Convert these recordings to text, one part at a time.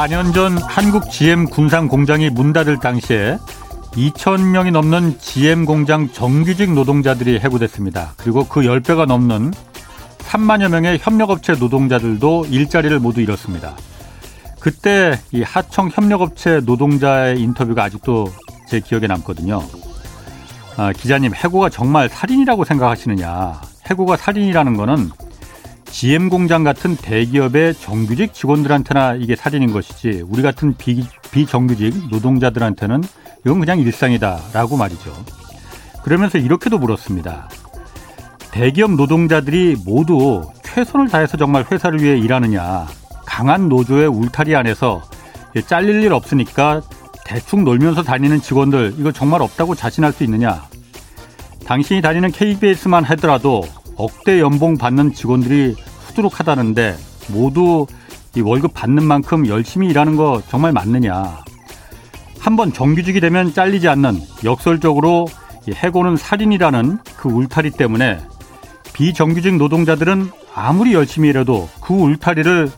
4년 전 한국 GM 군산 공장이 문 닫을 당시에 2천 명이 넘는 GM 공장 정규직 노동자들이 해고됐습니다. 그리고 그 10배가 넘는 3만여 명의 협력업체 노동자들도 일자리를 모두 잃었습니다. 그때 이 하청 협력업체 노동자의 인터뷰가 아직도 제 기억에 남거든요. 아, 기자님, 해고가 정말 살인이라고 생각하시느냐. 해고가 살인이라는 거는 GM 공장 같은 대기업의 정규직 직원들한테나 이게 살인인 것이지 우리 같은 비, 비정규직 노동자들한테는 이건 그냥 일상이다라고 말이죠. 그러면서 이렇게도 물었습니다. 대기업 노동자들이 모두 최선을 다해서 정말 회사를 위해 일하느냐. 강한 노조의 울타리 안에서 잘릴 일 없으니까 대충 놀면서 다니는 직원들 이거 정말 없다고 자신할 수 있느냐. 당신이 다니는 KBS만 하더라도 억대 연봉 받는 직원들이 수두룩하다는데 모두 이 월급 받는 만큼 열심히 일하는 거 정말 맞느냐. 한번 정규직이 되면 잘리지 않는 역설적으로 해고는 살인이라는 그 울타리 때문에 비정규직 노동자들은 아무리 열심히 일해도 그 울타리를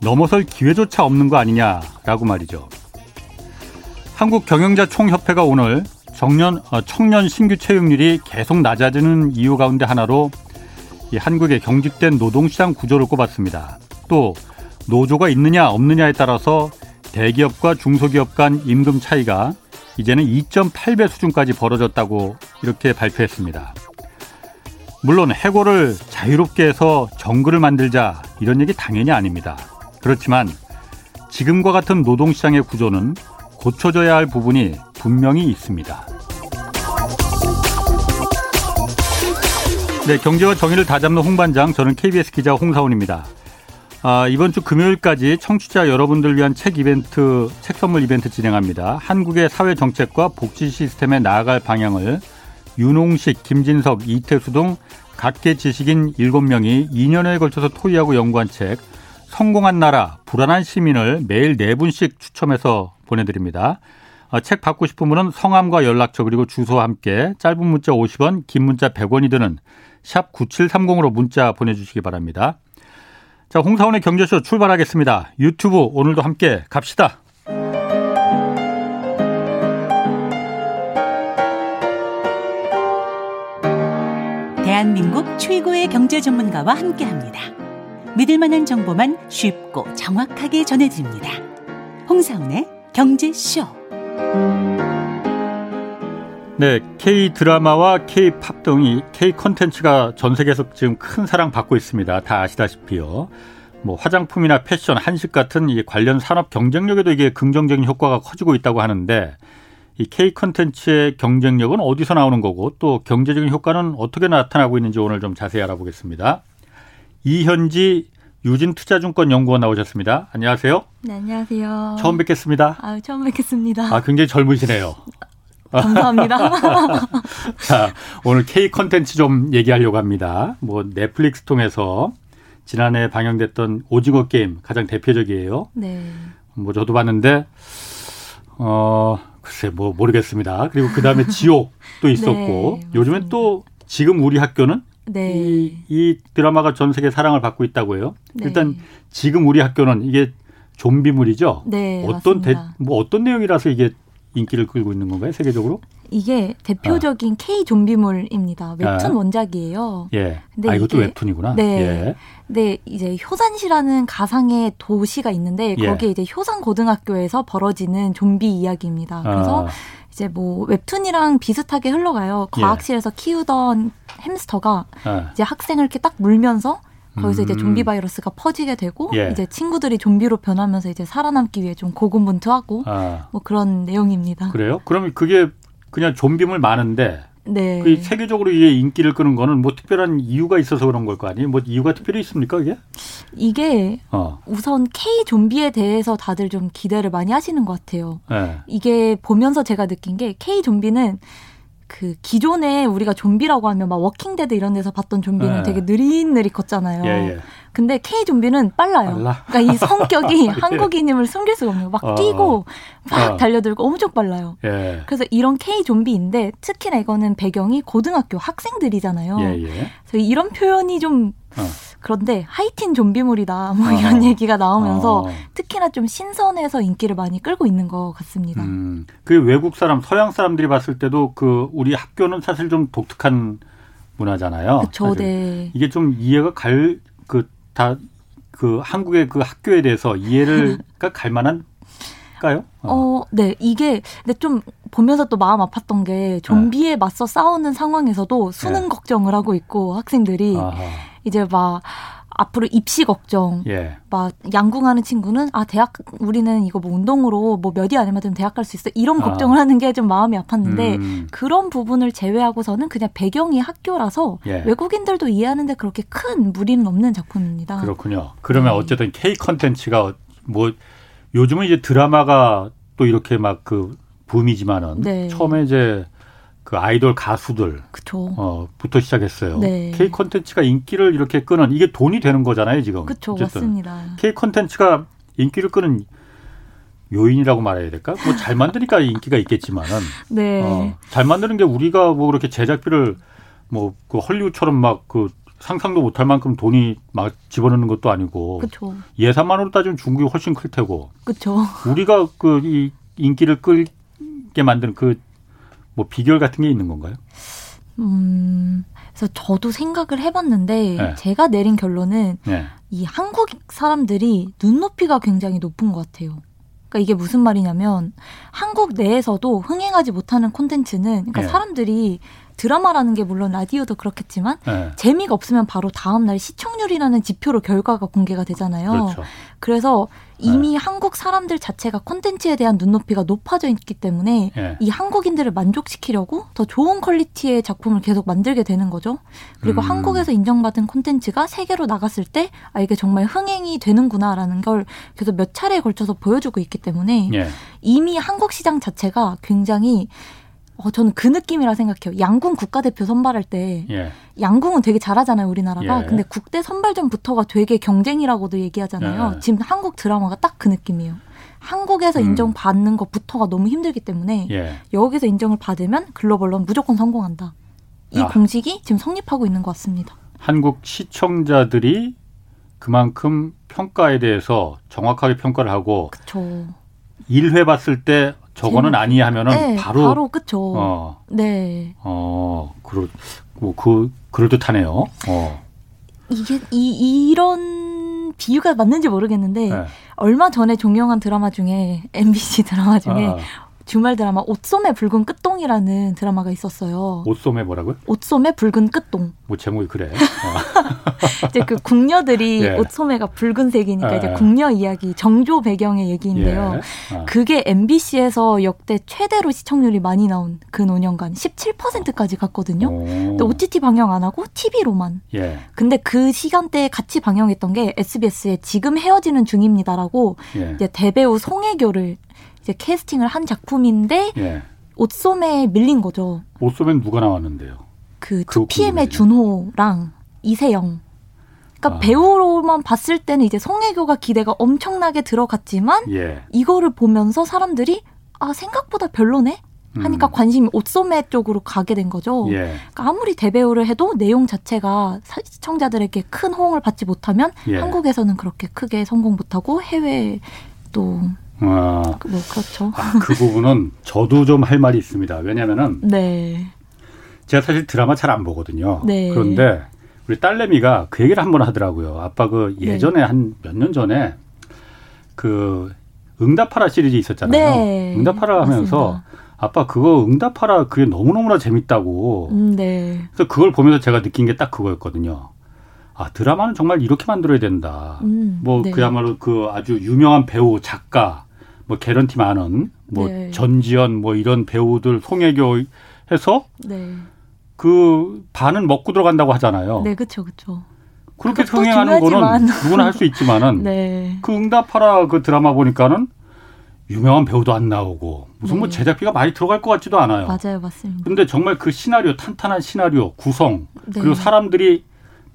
넘어설 기회조차 없는 거 아니냐라고 말이죠. 한국 경영자 총협회가 오늘 정년, 어, 청년 신규 채용률이 계속 낮아지는 이유 가운데 하나로 이 한국의 경직된 노동시장 구조를 꼽았습니다. 또 노조가 있느냐 없느냐에 따라서 대기업과 중소기업 간 임금 차이가 이제는 2.8배 수준까지 벌어졌다고 이렇게 발표했습니다. 물론 해고를 자유롭게 해서 정글을 만들자 이런 얘기 당연히 아닙니다. 그렇지만 지금과 같은 노동시장의 구조는 고쳐져야 할 부분이 분명히 있습니다. 네, 경제와 정의를 다잡는 홍반장, 저는 KBS 기자 홍사원입니다. 아, 이번 주 금요일까지 청취자 여러분들 위한 책 이벤트, 책 선물 이벤트 진행합니다. 한국의 사회 정책과 복지 시스템에 나아갈 방향을 윤홍식, 김진석, 이태수 등 각계 지식인 7명이 2년에 걸쳐서 토의하고 연구한 책 성공한 나라, 불안한 시민을 매일 4분씩 추첨해서 보내드립니다. 아, 책 받고 싶은 분은 성함과 연락처 그리고 주소와 함께 짧은 문자 50원, 긴 문자 100원이 드는 샵 9730으로 문자 보내주시기 바랍니다. 자, 홍사원의 경제쇼 출발하겠습니다. 유튜브 오늘도 함께 갑시다. 대한민국 최고의 경제 전문가와 함께 합니다. 믿을 만한 정보만 쉽고 정확하게 전해드립니다. 홍사원의 경제쇼. 네, K 드라마와 K 팝 등이 K 컨텐츠가 전 세계에서 지금 큰 사랑 받고 있습니다. 다 아시다시피요. 뭐 화장품이나 패션, 한식 같은 이 관련 산업 경쟁력에도 이게 긍정적인 효과가 커지고 있다고 하는데 이 K 컨텐츠의 경쟁력은 어디서 나오는 거고 또 경제적인 효과는 어떻게 나타나고 있는지 오늘 좀 자세히 알아보겠습니다. 이현지 유진투자증권 연구원 나오셨습니다. 안녕하세요. 네, 안녕하세요. 처음 뵙겠습니다. 아, 처음 뵙겠습니다. 아, 굉장히 젊으시네요. 감사합니다. 자, 오늘 K 컨텐츠 좀 얘기하려고 합니다. 뭐 넷플릭스 통해서 지난해 방영됐던 오징어 게임 가장 대표적이에요. 네. 뭐 저도 봤는데 어 글쎄 뭐 모르겠습니다. 그리고 그 다음에 지옥도 있었고 네, 요즘엔 또 지금 우리 학교는 네. 이, 이 드라마가 전 세계 사랑을 받고 있다고 해요. 네. 일단 지금 우리 학교는 이게 좀비물이죠. 네, 어떤 대, 맞습니다. 뭐 어떤 내용이라서 이게 인기를 끌고 있는 건가요 세계적으로? 이게 대표적인 K 좀비물입니다. 웹툰 아. 원작이에요. 예. 근데 아 이것도 이게- 웹툰이구나. 네. 예. 네, 이제 효산시라는 가상의 도시가 있는데 예. 거기에 이제 효산 고등학교에서 벌어지는 좀비 이야기입니다. 그래서 아, 이제 뭐 웹툰이랑 비슷하게 흘러가요. 예. 과학실에서 키우던 햄스터가 아, 이제 학생을 이렇게 딱 물면서 거기서 이제 음. 좀비 바이러스가 퍼지게 되고 예. 이제 친구들이 좀비로 변하면서 이제 살아남기 위해 좀 고군분투하고 아, 뭐 그런 내용입니다. 그래요? 그러면 그게 그냥 좀비물 많은데 네. 그 세계적으로 이게 인기를 끄는 거는 뭐 특별한 이유가 있어서 그런 걸 거 아니에요? 뭐 이유가 특별히 있습니까 이게? 이게 어, 우선 K 좀비에 대해서 다들 좀 기대를 많이 하시는 것 같아요. 예. 이게 보면서 제가 느낀 게 K 좀비는 그 기존에 우리가 좀비라고 하면 막 워킹데드 이런 데서 봤던 좀비는 네. 되게 느릿느릿 걷잖아요. 예, 예. 근데 K 좀비는 빨라요. 빨라? 그러니까 이 성격이 한국인임을 숨길 수가 없는 거예요. 막 어. 뛰고 막 어. 달려들고 엄청 빨라요. 예. 그래서 이런 K 좀비인데 특히나 이거는 배경이 고등학교 학생들이잖아요. 예, 예. 그래서 이런 표현이 좀 어. 그런데 하이틴 좀비물이다 뭐 이런 어. 얘기가 나오면서 어. 특히나 좀 신선해서 인기를 많이 끌고 있는 것 같습니다. 음, 그 외국 사람, 서양 사람들이 봤을 때도 그 우리 학교는 사실 좀 독특한 문화잖아요. 그렇죠. 네. 이게 좀 이해가 갈 그 다그 그 한국의 그 학교에 대해서 이해를 갈 만한 까요? 어. 어, 네. 이게 근데 좀 보면서 또 마음 아팠던 게 좀비에 맞서 싸우는 상황에서도 수능 네. 걱정을 하고 있고 학생들이 아하. 이제 막 앞으로 입시 걱정, 예. 막 양궁하는 친구는 아 대학 우리는 이거 뭐 운동으로 뭐 몇 위 안에만 되면 대학 갈 수 있어 이런 아. 걱정을 하는 게 좀 마음이 아팠는데 음. 그런 부분을 제외하고서는 그냥 배경이 학교라서 예. 외국인들도 이해하는데 그렇게 큰 무리는 없는 작품입니다. 그렇군요. 그러면 네. 어쨌든 K 컨텐츠가 뭐 요즘은 이제 드라마가 또 이렇게 막 그 붐이지만은 네. 처음에 이제 그 아이돌 가수들 그쵸. 어, 부터 시작했어요. 네. K 콘텐츠가 인기를 이렇게 끄는 이게 돈이 되는 거잖아요, 지금. 그렇죠. 맞습니다. K 콘텐츠가 인기를 끄는 요인이라고 말해야 될까? 뭐 잘 만드니까 인기가 있겠지만은 네. 어, 잘 만드는 게 우리가 뭐 그렇게 제작비를 뭐 그 헐리우드처럼 막 그 상상도 못할 만큼 돈이 막 집어넣는 것도 아니고 그쵸. 예산만으로 따지면 중국이 훨씬 클 테고 그렇죠. 우리가 그 이 인기를 끌게 만드는 그 뭐 비결 같은 게 있는 건가요? 음, 그래서 저도 생각을 해봤는데 네. 제가 내린 결론은 네. 이 한국 사람들이 눈높이가 굉장히 높은 것 같아요. 그러니까 이게 무슨 말이냐면 한국 내에서도 흥행하지 못하는 콘텐츠는 그러니까 네. 사람들이 드라마라는 게 물론 라디오도 그렇겠지만 네. 재미가 없으면 바로 다음 날 시청률이라는 지표로 결과가 공개가 되잖아요. 그렇죠. 그래서 이미 네. 한국 사람들 자체가 콘텐츠에 대한 눈높이가 높아져 있기 때문에 네. 이 한국인들을 만족시키려고 더 좋은 퀄리티의 작품을 계속 만들게 되는 거죠. 그리고 음. 한국에서 인정받은 콘텐츠가 세계로 나갔을 때 아, 이게 정말 흥행이 되는구나라는 걸 계속 몇 차례에 걸쳐서 보여주고 있기 때문에 예. 이미 한국 시장 자체가 굉장히 어, 저는 그 느낌이라 생각해요. 양궁 국가대표 선발할 때 예. 양궁은 되게 잘하잖아요, 우리나라가. 예. 근데 국대 선발전부터가 되게 경쟁이라고도 얘기하잖아요. 예. 지금 한국 드라마가 딱 그 느낌이에요. 한국에서 음. 인정받는 것부터가 너무 힘들기 때문에 예. 여기서 인정을 받으면 글로벌로 무조건 성공한다. 이 아. 공식이 지금 성립하고 있는 것 같습니다. 한국 시청자들이 그만큼 평가에 대해서 정확하게 평가를 하고 그쵸. 1회 봤을 때 저거는 아니 하면은 네, 바로 바로 그쵸. 어. 네. 어, 그러 뭐그 그럴 듯하네요. 어. 이게 이 이런 비유가 맞는지 모르겠는데 네. 얼마 전에 종영한 드라마 중에 MBC 드라마 중에 아. 주말 드라마 옷소매 붉은 끝동이라는 드라마가 있었어요. 옷소매 뭐라고요? 옷소매 붉은 끝동. 뭐 제목이 그래. 어. 이제 그 궁녀들이 예. 옷소매가 붉은색이니까 예. 이제 궁녀 이야기 정조 배경의 얘기인데요. 예. 어. 그게 MBC에서 역대 최대로 시청률이 많이 나온 그 5년간 17%까지 갔거든요. 오. 근데 OTT 방영 안 하고 TV로만. 예. 근데 그 시간대에 같이 방영했던 게 SBS의 지금 헤어지는 중입니다라고 예. 이제 대배우 송혜교를 이제 캐스팅을 한 작품인데 예. 옷소매에 밀린 거죠. 옷소매는 누가 나왔는데요? 그 2PM의 준호랑 이세영. 그러니까 아. 배우로만 봤을 때는 이제 송혜교가 기대가 엄청나게 들어갔지만 예. 이거를 보면서 사람들이 아 생각보다 별로네 하니까 음. 관심이 옷소매 쪽으로 가게 된 거죠. 예. 그러니까 아무리 대배우를 해도 내용 자체가 시청자들에게 큰 호응을 받지 못하면 예. 한국에서는 그렇게 크게 성공 못하고 해외 또 아, 뭐 그렇죠. 아, 그 부분은 저도 좀 할 말이 있습니다. 왜냐면은 네. 제가 사실 드라마 잘 안 보거든요. 네. 그런데 우리 딸내미가 그 얘기를 한 번 하더라고요. 아빠 그 네. 예전에 네. 한몇 년 전에 그 응답하라 시리즈 있었잖아요. 네. 응답하라 하면서 맞습니다. 아빠 그거 응답하라 그게 너무너무나 재밌다고. 음, 네. 그래서 그걸 보면서 제가 느낀 게 딱 그거였거든요. 아 드라마는 정말 이렇게 만들어야 된다. 음, 뭐 네. 그야말로 그 아주 유명한 배우 작가 뭐 개런티 많은 뭐 네. 전지현 뭐 이런 배우들 송혜교 해서 네. 그 반은 먹고 들어간다고 하잖아요. 네, 그렇죠, 그렇죠. 그렇게 흥행하는 거는 누구나 할 수 있지만은 네. 그 응답하라 그 드라마 보니까는 유명한 배우도 안 나오고 무슨 뭐 네. 뭐 제작비가 많이 들어갈 것 같지도 않아요. 맞아요, 맞습니다. 근데 정말 그 시나리오 탄탄한 시나리오 구성 네. 그리고 사람들이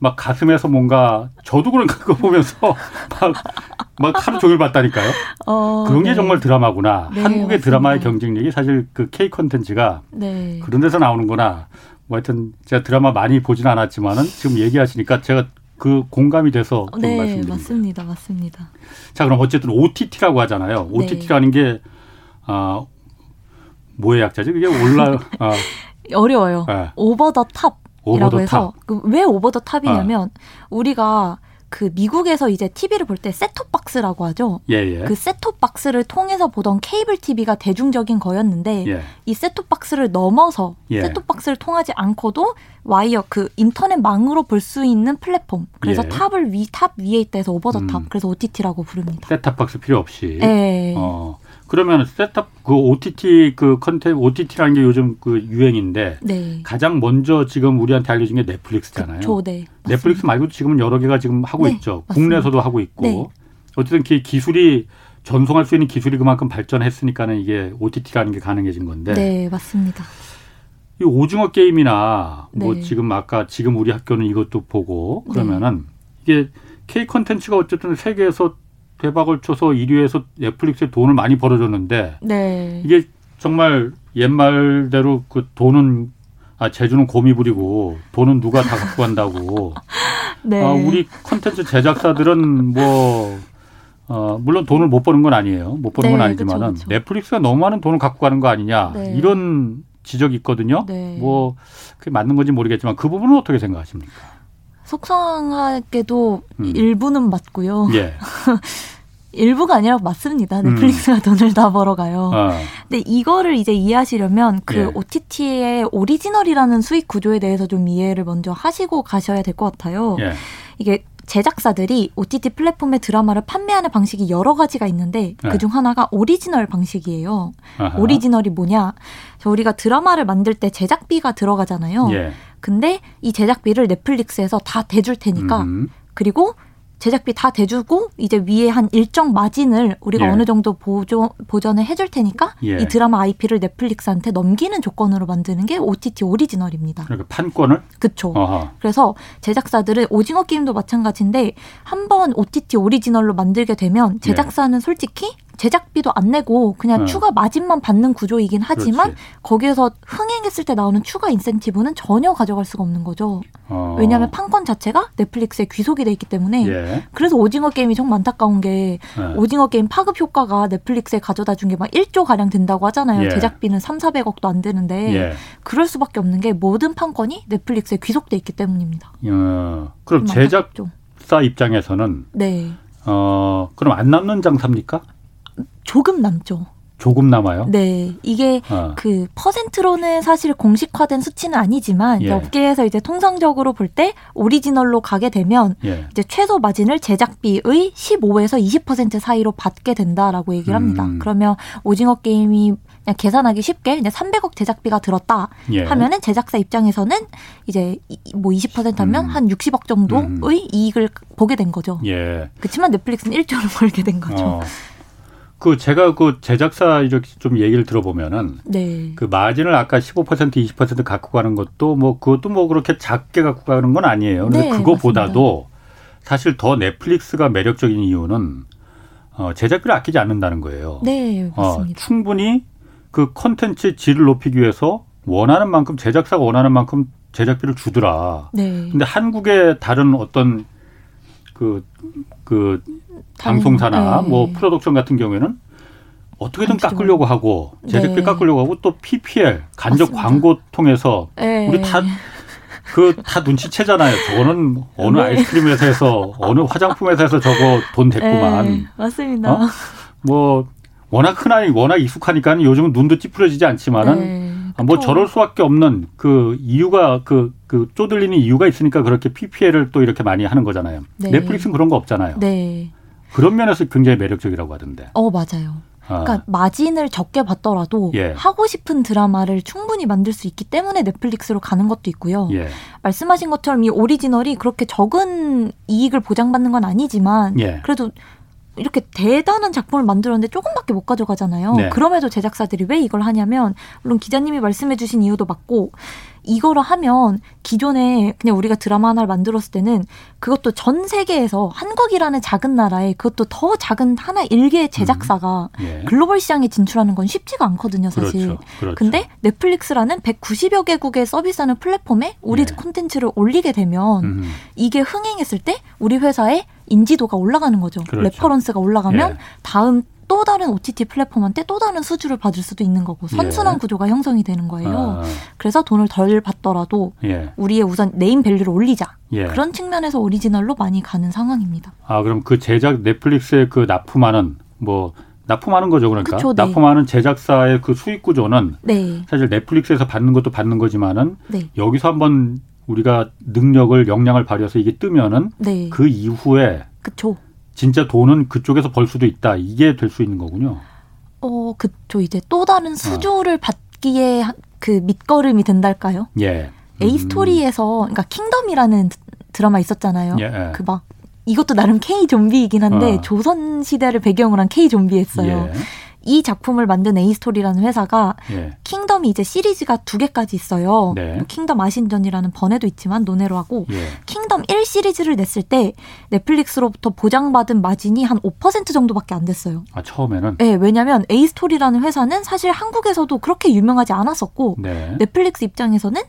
막 가슴에서 뭔가 저도 그런 거 보면서 막, 막 하루 종일 봤다니까요. 어, 그런 게 네. 정말 드라마구나. 네, 한국의 맞습니다. 드라마의 경쟁력이 사실 그 K 컨텐츠가 네. 그런 데서 나오는구나. 뭐 하여튼 제가 드라마 많이 보진 않았지만은 지금 얘기하시니까 제가 그 공감이 돼서 네, 말씀드립니다. 맞습니다. 맞습니다. 자, 그럼 어쨌든 OTT라고 하잖아요. OTT라는 네. 게 아, 뭐의 약자죠? 그게 올라 아, 어려워요. 네. over the top 이라고 해서 그 왜 over the top이냐면 아. 우리가 그 미국에서 이제 TV를 볼 때 셋톱 박스라고 하죠. 예, 예. 그 셋톱 박스를 통해서 보던 케이블 TV가 대중적인 거였는데 예. 이 셋톱 박스를 넘어서 예. 셋톱 박스를 통하지 않고도 와이어 그 인터넷망으로 볼 수 있는 플랫폼. 그래서 예. top을 위 top 위에 있다 해서 over the top. 음. 그래서 OTT라고 부릅니다. 셋탑 박스 필요 없이. 네. 어. 그러면 셋탑 그 OTT 그 컨텐츠 OTT라는 게 요즘 그 유행인데 네. 가장 먼저 지금 우리한테 알려진 게 넷플릭스잖아요. 그쵸, 네. 넷플릭스 말고도 지금은 여러 개가 지금 하고 네, 있죠. 맞습니다. 국내에서도 하고 있고 네. 어쨌든 그 기술이 전송할 수 있는 기술이 그만큼 발전했으니까는 이게 OTT라는 게 가능해진 건데. 네, 맞습니다. 이 오징어 게임이나 뭐 네. 지금 아까 지금 우리 학교는 이것도 보고 그러면은 이게 K 컨텐츠가 어쨌든 세계에서 대박을 쳐서 1위에서 넷플릭스에 돈을 많이 벌어줬는데 네. 이게 정말 옛말대로 그 돈은 아 제주는 곰이 부리고 돈은 누가 다 갖고 간다고. 네. 아, 우리 콘텐츠 제작사들은 뭐 어, 물론 돈을 못 버는 건 아니에요. 못 버는 네, 건 아니지만은 그쵸, 그쵸. 넷플릭스가 너무 많은 돈을 갖고 가는 거 아니냐 네. 이런 지적이 있거든요. 네. 뭐 그게 맞는 건지 모르겠지만 그 부분은 어떻게 생각하십니까? 속상하게도 음. 일부는 맞고요. 예. 일부가 아니라 맞습니다. 넷플릭스가 음. 돈을 다 벌어가요. 어. 근데 이거를 이제 이해하시려면 그 예. OTT의 오리지널이라는 수익 구조에 대해서 좀 이해를 먼저 하시고 가셔야 될 것 같아요. 예. 이게 제작사들이 OTT 플랫폼의 드라마를 판매하는 방식이 여러 가지가 있는데 네. 그중 하나가 오리지널 방식이에요. 아하. 오리지널이 뭐냐? 저 우리가 드라마를 만들 때 제작비가 들어가잖아요. 예. 근데 이 제작비를 넷플릭스에서 다 대줄 테니까 음. 그리고 제작비 다 대주고 이제 위에 한 일정 마진을 우리가 예. 어느 정도 보조, 보전을 해줄 테니까 예. 이 드라마 IP를 넷플릭스한테 넘기는 조건으로 만드는 게 OTT 오리지널입니다. 그러니까 판권을? 그렇죠. 그래서 제작사들은 오징어 게임도 마찬가지인데 한번 OTT 오리지널로 만들게 되면 예. 제작사는 예. 솔직히 제작비도 안 내고 그냥 네. 추가 마진만 받는 구조이긴 하지만 그렇지. 거기에서 흥행했을 때 나오는 추가 인센티브는 전혀 가져갈 수가 없는 거죠. 어. 왜냐하면 판권 자체가 넷플릭스에 귀속이 돼 있기 때문에 예. 그래서 오징어 게임이 정말 안타까운 게 네. 오징어 게임 파급 효과가 넷플릭스에 가져다 준 게 막 1조 가량 된다고 하잖아요. 예. 제작비는 3, 400억도 안 되는데 예. 그럴 수밖에 없는 게 모든 판권이 넷플릭스에 귀속돼 있기 때문입니다. 어. 그럼 제작사 입장에서는 네. 어, 그럼 안 남는 장사입니까? 조금 남죠. 조금 남아요? 네. 이게 어. 그 퍼센트로는 사실 공식화된 수치는 아니지만 예. 업계에서 이제 통상적으로 볼 때 오리지널로 가게 되면 예. 이제 최소 마진을 제작비의 15에서 20% 사이로 받게 된다라고 얘기를 합니다. 음. 그러면 오징어 게임이 그냥 계산하기 쉽게 그냥 300억 제작비가 들었다 예. 하면은 제작사 입장에서는 이제 뭐 20% 하면 음. 한 60억 정도의 음. 이익을 보게 된 거죠. 예. 그렇지만 넷플릭스는 1조를 벌게 된 거죠. 어. 그 제가 그 제작사 이렇게 좀 얘기를 들어보면은 네. 그 마진을 아까 15% 20% 갖고 가는 것도 뭐 그것도 뭐 그렇게 작게 갖고 가는 건 아니에요. 근데 네, 그거보다도 맞습니다. 사실 더 넷플릭스가 매력적인 이유는 어 제작비를 아끼지 않는다는 거예요. 네, 어, 맞습니다. 어, 충분히 그 컨텐츠 질을 높이기 위해서 원하는 만큼 제작사가 원하는 만큼 제작비를 주더라. 네. 근데 한국의 다른 어떤 그, 그 방송사나 네. 뭐 프로덕션 같은 경우에는 어떻게든 깎으려고 하고 제작비 네. 깎으려고 하고 또 PPL 간접 맞습니다. 광고 통해서 네. 우리 다 그 다 눈치채잖아요. 저거는 어느 네. 아이스크림 회사에서 어느 화장품 회사에서 저거 돈 됐구만. 네. 맞습니다. 어? 뭐 워낙 흔하니 워낙 익숙하니까 요즘은 눈도 찌푸려지지 않지만은 네. 아, 뭐 저럴 수밖에 없는 그 이유가 그, 그 쪼들리는 이유가 있으니까 그렇게 PPL을 또 이렇게 많이 하는 거잖아요. 네. 넷플릭스는 그런 거 없잖아요. 네. 그런 면에서 굉장히 매력적이라고 하던데. 어, 맞아요. 아. 그러니까 마진을 적게 받더라도 예. 하고 싶은 드라마를 충분히 만들 수 있기 때문에 넷플릭스로 가는 것도 있고요. 예. 말씀하신 것처럼 이 오리지널이 그렇게 적은 이익을 보장받는 건 아니지만 예. 그래도 이렇게 대단한 작품을 만들었는데 조금밖에 못 가져가잖아요. 네. 그럼에도 제작사들이 왜 이걸 하냐면 물론 기자님이 말씀해주신 이유도 맞고 이거를 하면 기존에 그냥 우리가 드라마 하나를 만들었을 때는 그것도 전 세계에서 한국이라는 작은 나라에 그것도 더 작은 하나 일개의 제작사가 음. 예. 글로벌 시장에 진출하는 건 쉽지가 않거든요, 사실. 그렇죠. 그렇죠. 근데 넷플릭스라는 190여 개국에 서비스하는 플랫폼에 우리 예. 콘텐츠를 올리게 되면 음. 이게 흥행했을 때 우리 회사의 인지도가 올라가는 거죠. 그렇죠. reference가 올라가면 예. 다음 또 다른 OTT 플랫폼한테 또 다른 수주를 받을 수도 있는 거고 선순환 예. 구조가 형성이 되는 거예요. 아. 그래서 돈을 덜 받더라도 예. 우리의 우선 네임 밸류를 올리자. 예. 그런 측면에서 오리지널로 많이 가는 상황입니다. 아 그럼 그 제작 넷플릭스의 그 납품하는 뭐 납품하는 거죠, 그러니까 그쵸, 네. 납품하는 제작사의 그 수익 구조는 네. 사실 넷플릭스에서 받는 것도 받는 거지만은 네. 여기서 한번 우리가 능력을 역량을 발휘해서 이게 뜨면은 네. 그 이후에 그쵸. 진짜 돈은 그쪽에서 벌 수도 있다. 이게 될 수 있는 거군요. 어, 그쵸. 이제 또 다른 어. 수주를 어. 받기에 그 밑거름이 된달까요? 예. 음. A 스토리에서 그러니까 킹덤이라는 드라마 있었잖아요. 예. 그막 이것도 나름 K 좀비이긴 한데 어. 조선 시대를 배경으로 한 K 좀비였어요. 예. 이 작품을 만든 에이스토리라는 회사가 예. 킹덤이 이제 시리즈가 두 개까지 있어요. 네. 뭐 킹덤 아신전이라는 번외도 있지만 논외로 하고 예. 킹덤 1 시리즈를 냈을 때 넷플릭스로부터 보장받은 마진이 한 5% 정도밖에 안 됐어요. 아 처음에는? 네, 왜냐하면 에이스토리라는 회사는 사실 한국에서도 그렇게 유명하지 않았었고 네. 넷플릭스 입장에서는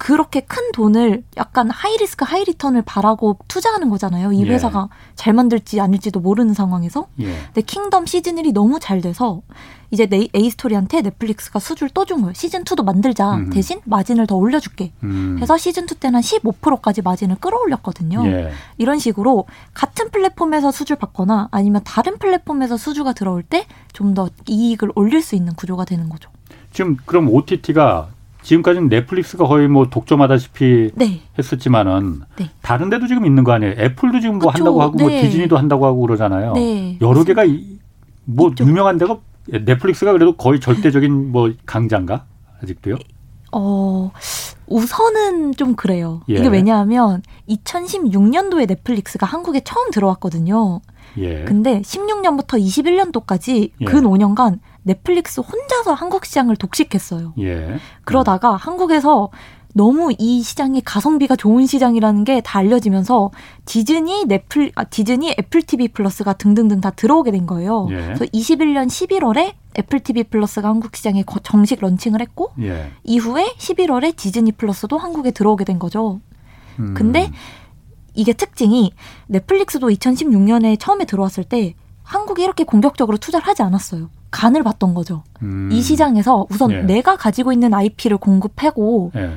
그렇게 큰 돈을 약간 high risk high return을 바라고 투자하는 거잖아요. 이 예. 회사가 예. 잘 만들지 않을지도 모르는 상황에서. 예. 근데 킹덤 시즌 1이 너무 잘 돼서 이제 에이스토리한테 넷플릭스가 수주를 더 준 거예요. 시즌 2도 만들자. 음. 대신 마진을 더 올려줄게. 음. 해서 시즌 2 때는 15%까지 마진을 끌어올렸거든요. 예. 이런 식으로 같은 플랫폼에서 수주를 받거나 아니면 다른 플랫폼에서 수주가 들어올 때 좀 더 이익을 올릴 수 있는 구조가 되는 거죠. 지금 그럼 OTT가 지금까지는 넷플릭스가 거의 뭐 독점하다시피 네. 했었지만은 네. 다른 데도 지금 있는 거 아니에요? 애플도 지금 뭐 그쵸. 한다고 하고 뭐 네. 뭐 디즈니도 한다고 하고 그러잖아요. 네. 여러 개가 뭐 있죠. 유명한 데가 넷플릭스가 그래도 거의 절대적인 뭐 강자인가 아직도요? 어 우선은 좀 그래요. 예. 이게 왜냐하면 2016년도에 넷플릭스가 한국에 처음 들어왔거든요. 예. 근데 16년부터 21년도까지 예. 근 5년간 넷플릭스 혼자서 한국 시장을 독식했어요. 예. 그러다가 음. 한국에서 너무 이 시장이 가성비가 좋은 시장이라는 게 다 알려지면서 디즈니, 넷플, 아, 디즈니, 애플 TV 플러스가 등등등 다 들어오게 된 거예요. 예. 그래서 21년 11월에 애플 TV 플러스가 한국 시장에 정식 런칭을 했고 예. 이후에 11월에 디즈니 플러스도 한국에 들어오게 된 거죠. 음. 근데 이게 특징이 넷플릭스도 2016년에 처음에 들어왔을 때 한국이 이렇게 공격적으로 투자를 하지 않았어요. 간을 봤던 거죠. 음. 이 시장에서 우선 예. 내가 가지고 있는 IP를 공급하고 예.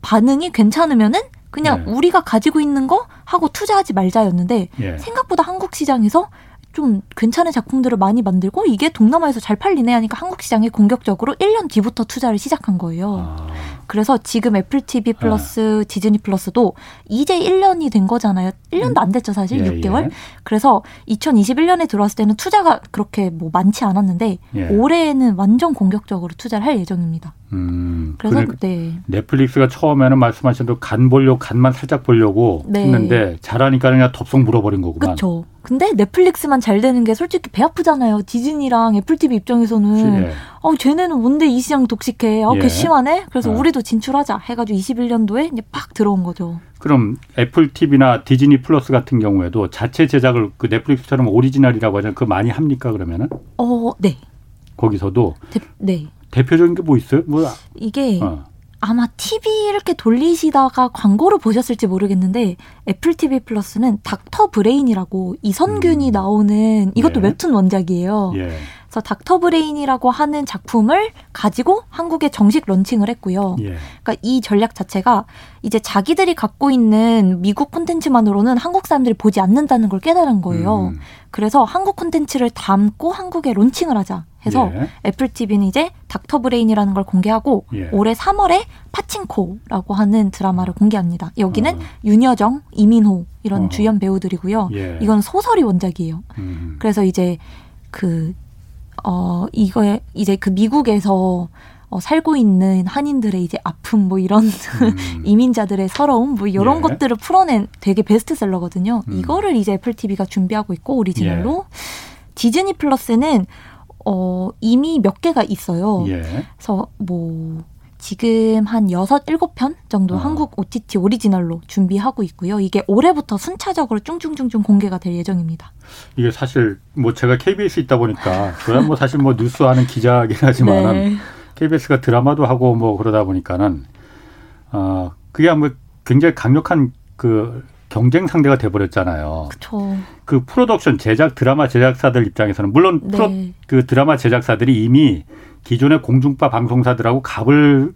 반응이 괜찮으면은 그냥 예. 우리가 가지고 있는 거 하고 투자하지 말자였는데 예. 생각보다 한국 시장에서 좀 괜찮은 작품들을 많이 만들고 이게 동남아에서 잘 팔리네 하니까 한국 시장에 공격적으로 1년 뒤부터 투자를 시작한 거예요. 아. 그래서 지금 애플 TV 플러스, 네. 디즈니 플러스도 이제 1년이 된 거잖아요. 1년도 안 됐죠, 사실. 예, 6개월. 예. 그래서 2021년에 들어왔을 때는 투자가 그렇게 뭐 많지 않았는데 예. 올해는 완전 공격적으로 투자를 할 예정입니다. 음, 그래서 그러니까 네. 넷플릭스가 처음에는 말씀하신 대로 간 보려고 간만 살짝 보려고 네. 했는데 잘하니까 그냥 덥석 물어버린 거구만. 그렇죠. 근데 넷플릭스만 잘 되는 게 솔직히 배 아프잖아요. 디즈니랑 애플 TV 입장에서는 예. 어 쟤네는 뭔데 이 시장 독식해? 어 예. 괘씸하네. 그래서 어. 우리도 진출하자 해가지고 21년도에 이제 팍 들어온 거죠. 그럼 애플 TV나 디즈니 플러스 같은 경우에도 자체 제작을 그 넷플릭스처럼 오리지널이라고 하잖아요. 그 많이 합니까 그러면은? 어, 네. 거기서도 대, 네. 대표적인 게 뭐 있어요? 뭐 이게 어. 아마 TV 이렇게 돌리시다가 광고를 보셨을지 모르겠는데 애플 TV 플러스는 닥터 브레인이라고 이선균이 음. 나오는 이것도 예. 웹툰 원작이에요. 예. 그래서 닥터 브레인이라고 하는 작품을 가지고 한국에 정식 런칭을 했고요. 예. 그러니까 이 전략 자체가 이제 자기들이 갖고 있는 미국 콘텐츠만으로는 한국 사람들이 보지 않는다는 걸 깨달은 거예요. 음. 그래서 한국 콘텐츠를 담고 한국에 론칭을 하자 해서 예. 애플 TV는 이제 닥터 브레인이라는 걸 공개하고 예. 올해 3월에 파친코라고 하는 드라마를 공개합니다. 여기는 어. 윤여정, 이민호 이런 어. 주연 배우들이고요. 예. 이건 소설이 원작이에요. 음. 그래서 이제 그 어, 이거에 이제 그 미국에서 어, 살고 있는 한인들의 이제 아픔 뭐 이런 음. 이민자들의 서러움 뭐 이런 예. 것들을 풀어낸 되게 베스트셀러거든요. 음. 이거를 이제 애플 TV가 준비하고 있고 오리지널로 예. 디즈니 플러스는 어 이미 몇 개가 있어요. 예. 그래서 뭐 지금 한 여섯 일곱 편 정도 어. 한국 OTT 오리지널로 준비하고 있고요. 이게 올해부터 순차적으로 쭝쭝쭝쭝 공개가 될 예정입니다. 이게 사실 뭐 제가 KBS 있다 보니까 저야 뭐 사실 뭐 뉴스 하는 기자긴 하지만 네. KBS가 드라마도 하고 뭐 그러다 보니까는 어 그게 뭐 굉장히 강력한 그 경쟁 상대가 돼버렸잖아요. 그쵸. 그 프로덕션 제작 드라마 제작사들 입장에서는 물론 네. 프로 그 드라마 제작사들이 이미 기존의 공중파 방송사들하고 갑을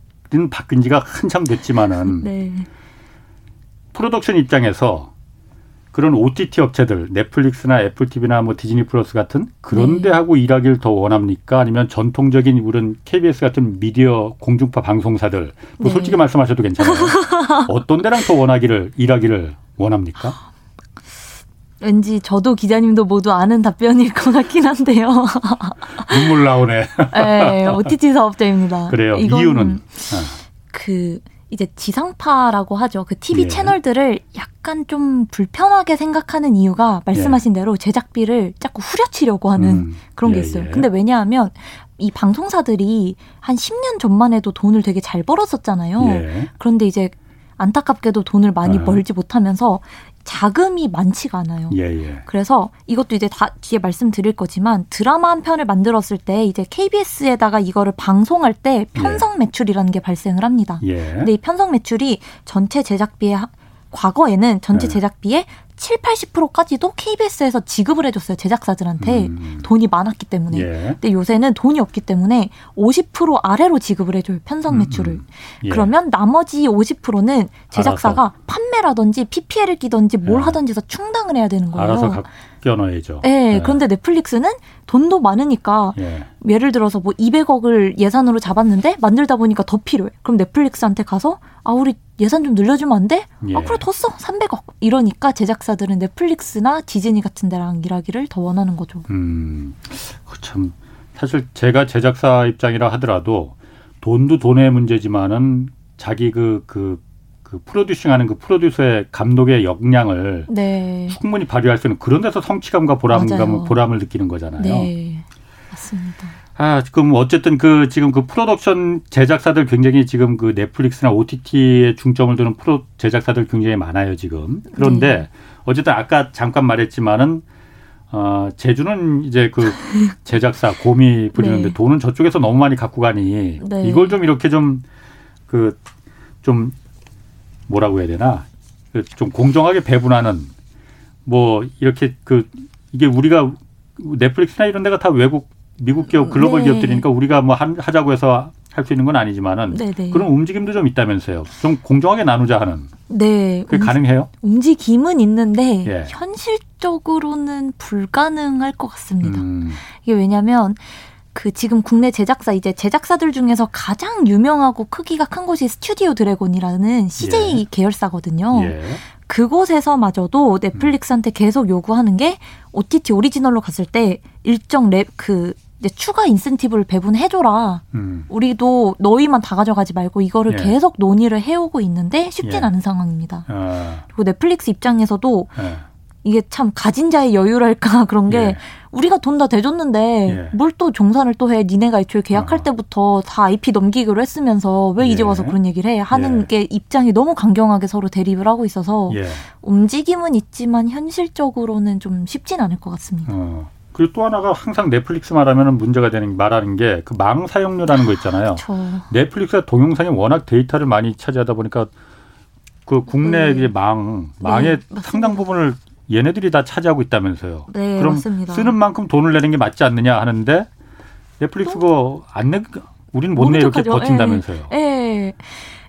바뀐 지가 한참 됐지만은 네. 프로덕션 입장에서 그런 OTT 업체들 넷플릭스나 애플 TV나 뭐 디즈니 플러스 같은 그런 네. 데하고 일하기를 더 원합니까? 아니면 전통적인 이런 KBS 같은 미디어 공중파 방송사들 뭐 네. 솔직히 말씀하셔도 괜찮아요. 어떤 데랑 더 원하기를 일하기를 원합니까? 왠지 저도 기자님도 모두 아는 답변일 것 같긴 한데요. 눈물 나오네. 네, OTT 사업자입니다. 그래요. 이유는 그 이제 지상파라고 하죠. 그 TV 예. 채널들을 약간 좀 불편하게 생각하는 이유가 말씀하신 예. 대로 제작비를 자꾸 후려치려고 하는 음. 그런 게 예, 있어요. 예. 근데 왜냐하면 이 방송사들이 한 10년 전만 해도 돈을 되게 잘 벌었었잖아요. 예. 그런데 이제 안타깝게도 돈을 많이 아. 벌지 못하면서 자금이 많지가 않아요. 예, 예. 그래서 이것도 이제 다 뒤에 말씀드릴 거지만 드라마 한 편을 만들었을 때 이제 KBS에다가 이거를 방송할 때 편성 매출이라는 게 발생을 합니다. 예. 근데 이 편성 매출이 전체 제작비의 과거에는 전체 네. 제작비의 7, 80%까지도 KBS에서 지급을 해줬어요. 제작사들한테. 음. 돈이 많았기 때문에. 예. 근데 요새는 돈이 없기 때문에 50% 아래로 지급을 해줘요. 편성 음, 매출을. 음. 예. 그러면 나머지 50%는 제작사가 알아서. 판매라든지 PPL을 끼든지 뭘 예. 하든지 해서 충당을 해야 되는 거예요. 알아서 껴넣어야죠. 네, 네. 그런데 넷플릭스는 돈도 많으니까 예. 예를 들어서 뭐 200억을 예산으로 잡았는데 만들다 보니까 더 필요해. 그럼 넷플릭스한테 가서 아 우리 예산 좀 늘려주면 안 돼? 아, 예. 아 그래 더 써. 300억. 이러니까 제작사들은 넷플릭스나 디즈니 같은 데랑 일하기를 더 원하는 거죠. 음. 참 사실 제가 제작사 입장이라 하더라도 돈도 돈의 문제지만은 자기 그, 그, 그 프로듀싱 하는 그 프로듀서의 감독의 역량을 네. 충분히 발휘할 수 있는 그런 데서 성취감과 보람감, 보람을 느끼는 거잖아요. 네. 맞습니다. 아, 지금 어쨌든 그 지금 그 프로덕션 제작사들 굉장히 지금 그 넷플릭스나 OTT에 중점을 두는 프로 제작사들 굉장히 많아요, 지금. 그런데 네. 어쨌든 아까 잠깐 말했지만은 어, 제주는 이제 그 제작사 곰이 부리는데 네. 돈은 저쪽에서 너무 많이 갖고 가니 네. 이걸 좀 이렇게 좀 그좀 그 뭐라고 해야 되나 그 좀 공정하게 배분하는 뭐 이렇게 그 이게 우리가 넷플릭스나 이런 데가 다 외국 미국 기업 글로벌 네. 기업들이니까 우리가 뭐 하자고 해서 할 수 있는 건 아니지만은 네네. 네. 그런 움직임도 좀 있다면서요. 좀 공정하게 나누자 하는. 네. 그게 음, 가능해요? 움직임은 있는데 예. 현실적으로는 불가능할 것 같습니다. 음. 이게 왜냐하면 그 지금 국내 제작사 이제 제작사들 중에서 가장 유명하고 크기가 큰 곳이 스튜디오 드래곤이라는 CJ 예. 계열사거든요. 예. 그곳에서마저도 넷플릭스한테 계속 요구하는 게 OTT 오리지널로 갔을 때 일정 랩 그 이제 추가 인센티브를 배분해줘라. 음. 우리도 너희만 다 가져가지 말고 이거를 예. 계속 논의를 해오고 있는데 쉽진 예. 않은 상황입니다. 아. 그리고 넷플릭스 입장에서도 예. 이게 참 가진 자의 여유랄까 그런 게 예. 우리가 돈 다 대줬는데 예. 뭘또 종산을 또 해? 니네가 애초에 계약할 어. 때부터 다 IP 넘기기로 했으면서 왜 이제 예. 와서 그런 얘기를 해? 하는 게 입장이 너무 강경하게 서로 대립을 하고 있어서 움직임은 있지만 현실적으로는 좀 쉽진 않을 것 같습니다. 어. 그리고 또 하나가 항상 넷플릭스 말하면 문제가 되는 말하는 게 그 망 사용료라는 거 있잖아요. 그렇죠. 넷플릭스가 동영상이 워낙 데이터를 많이 차지하다 보니까 그 국내 네. 망 망의 네, 상당 부분을 얘네들이 다 차지하고 있다면서요. 네, 그럼 맞습니다. 쓰는 만큼 돈을 내는 게 맞지 않느냐 하는데 넷플릭스 그거 안 내, 우리는 못 내 이렇게 버틴다면서요. 예. 예.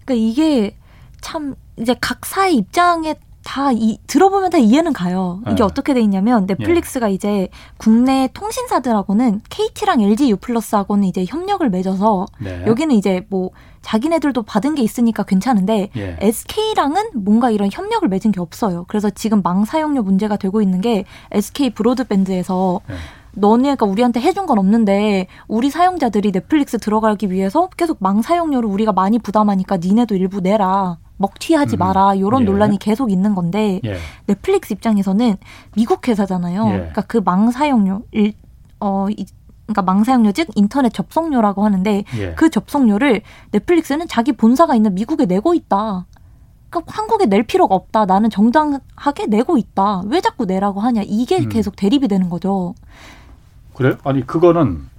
그러니까 이게 참 이제 각사의 입장에 다 이, 들어보면 다 이해는 가요. 이게 네. 어떻게 돼 있냐면 넷플릭스가 예. 이제 국내 통신사들하고는 KT랑 LG U+하고는 이제 협력을 맺어서 네. 여기는 이제 뭐 자기네들도 받은 게 있으니까 괜찮은데 예. SK랑은 뭔가 이런 협력을 맺은 게 없어요. 그래서 지금 망 사용료 문제가 되고 있는 게 SK 브로드밴드에서 예. 너네가 우리한테 해준 건 없는데 우리 사용자들이 넷플릭스 들어가기 위해서 계속 망 사용료를 우리가 많이 부담하니까 니네도 일부 내라. 먹튀하지 음. 마라. 이런 예. 논란이 계속 있는 건데 예. 넷플릭스 입장에서는 미국 회사잖아요. 예. 그러니까 그 망 사용료 일, 어 이, 그러니까 망사용료 즉 인터넷 접속료라고 하는데 예. 그 접속료를 넷플릭스는 자기 본사가 있는 미국에 내고 있다. 그러니까 한국에 낼 필요가 없다. 나는 정당하게 내고 있다. 왜 자꾸 내라고 하냐. 이게 음. 계속 대립이 되는 거죠. 그래? 아니 그거는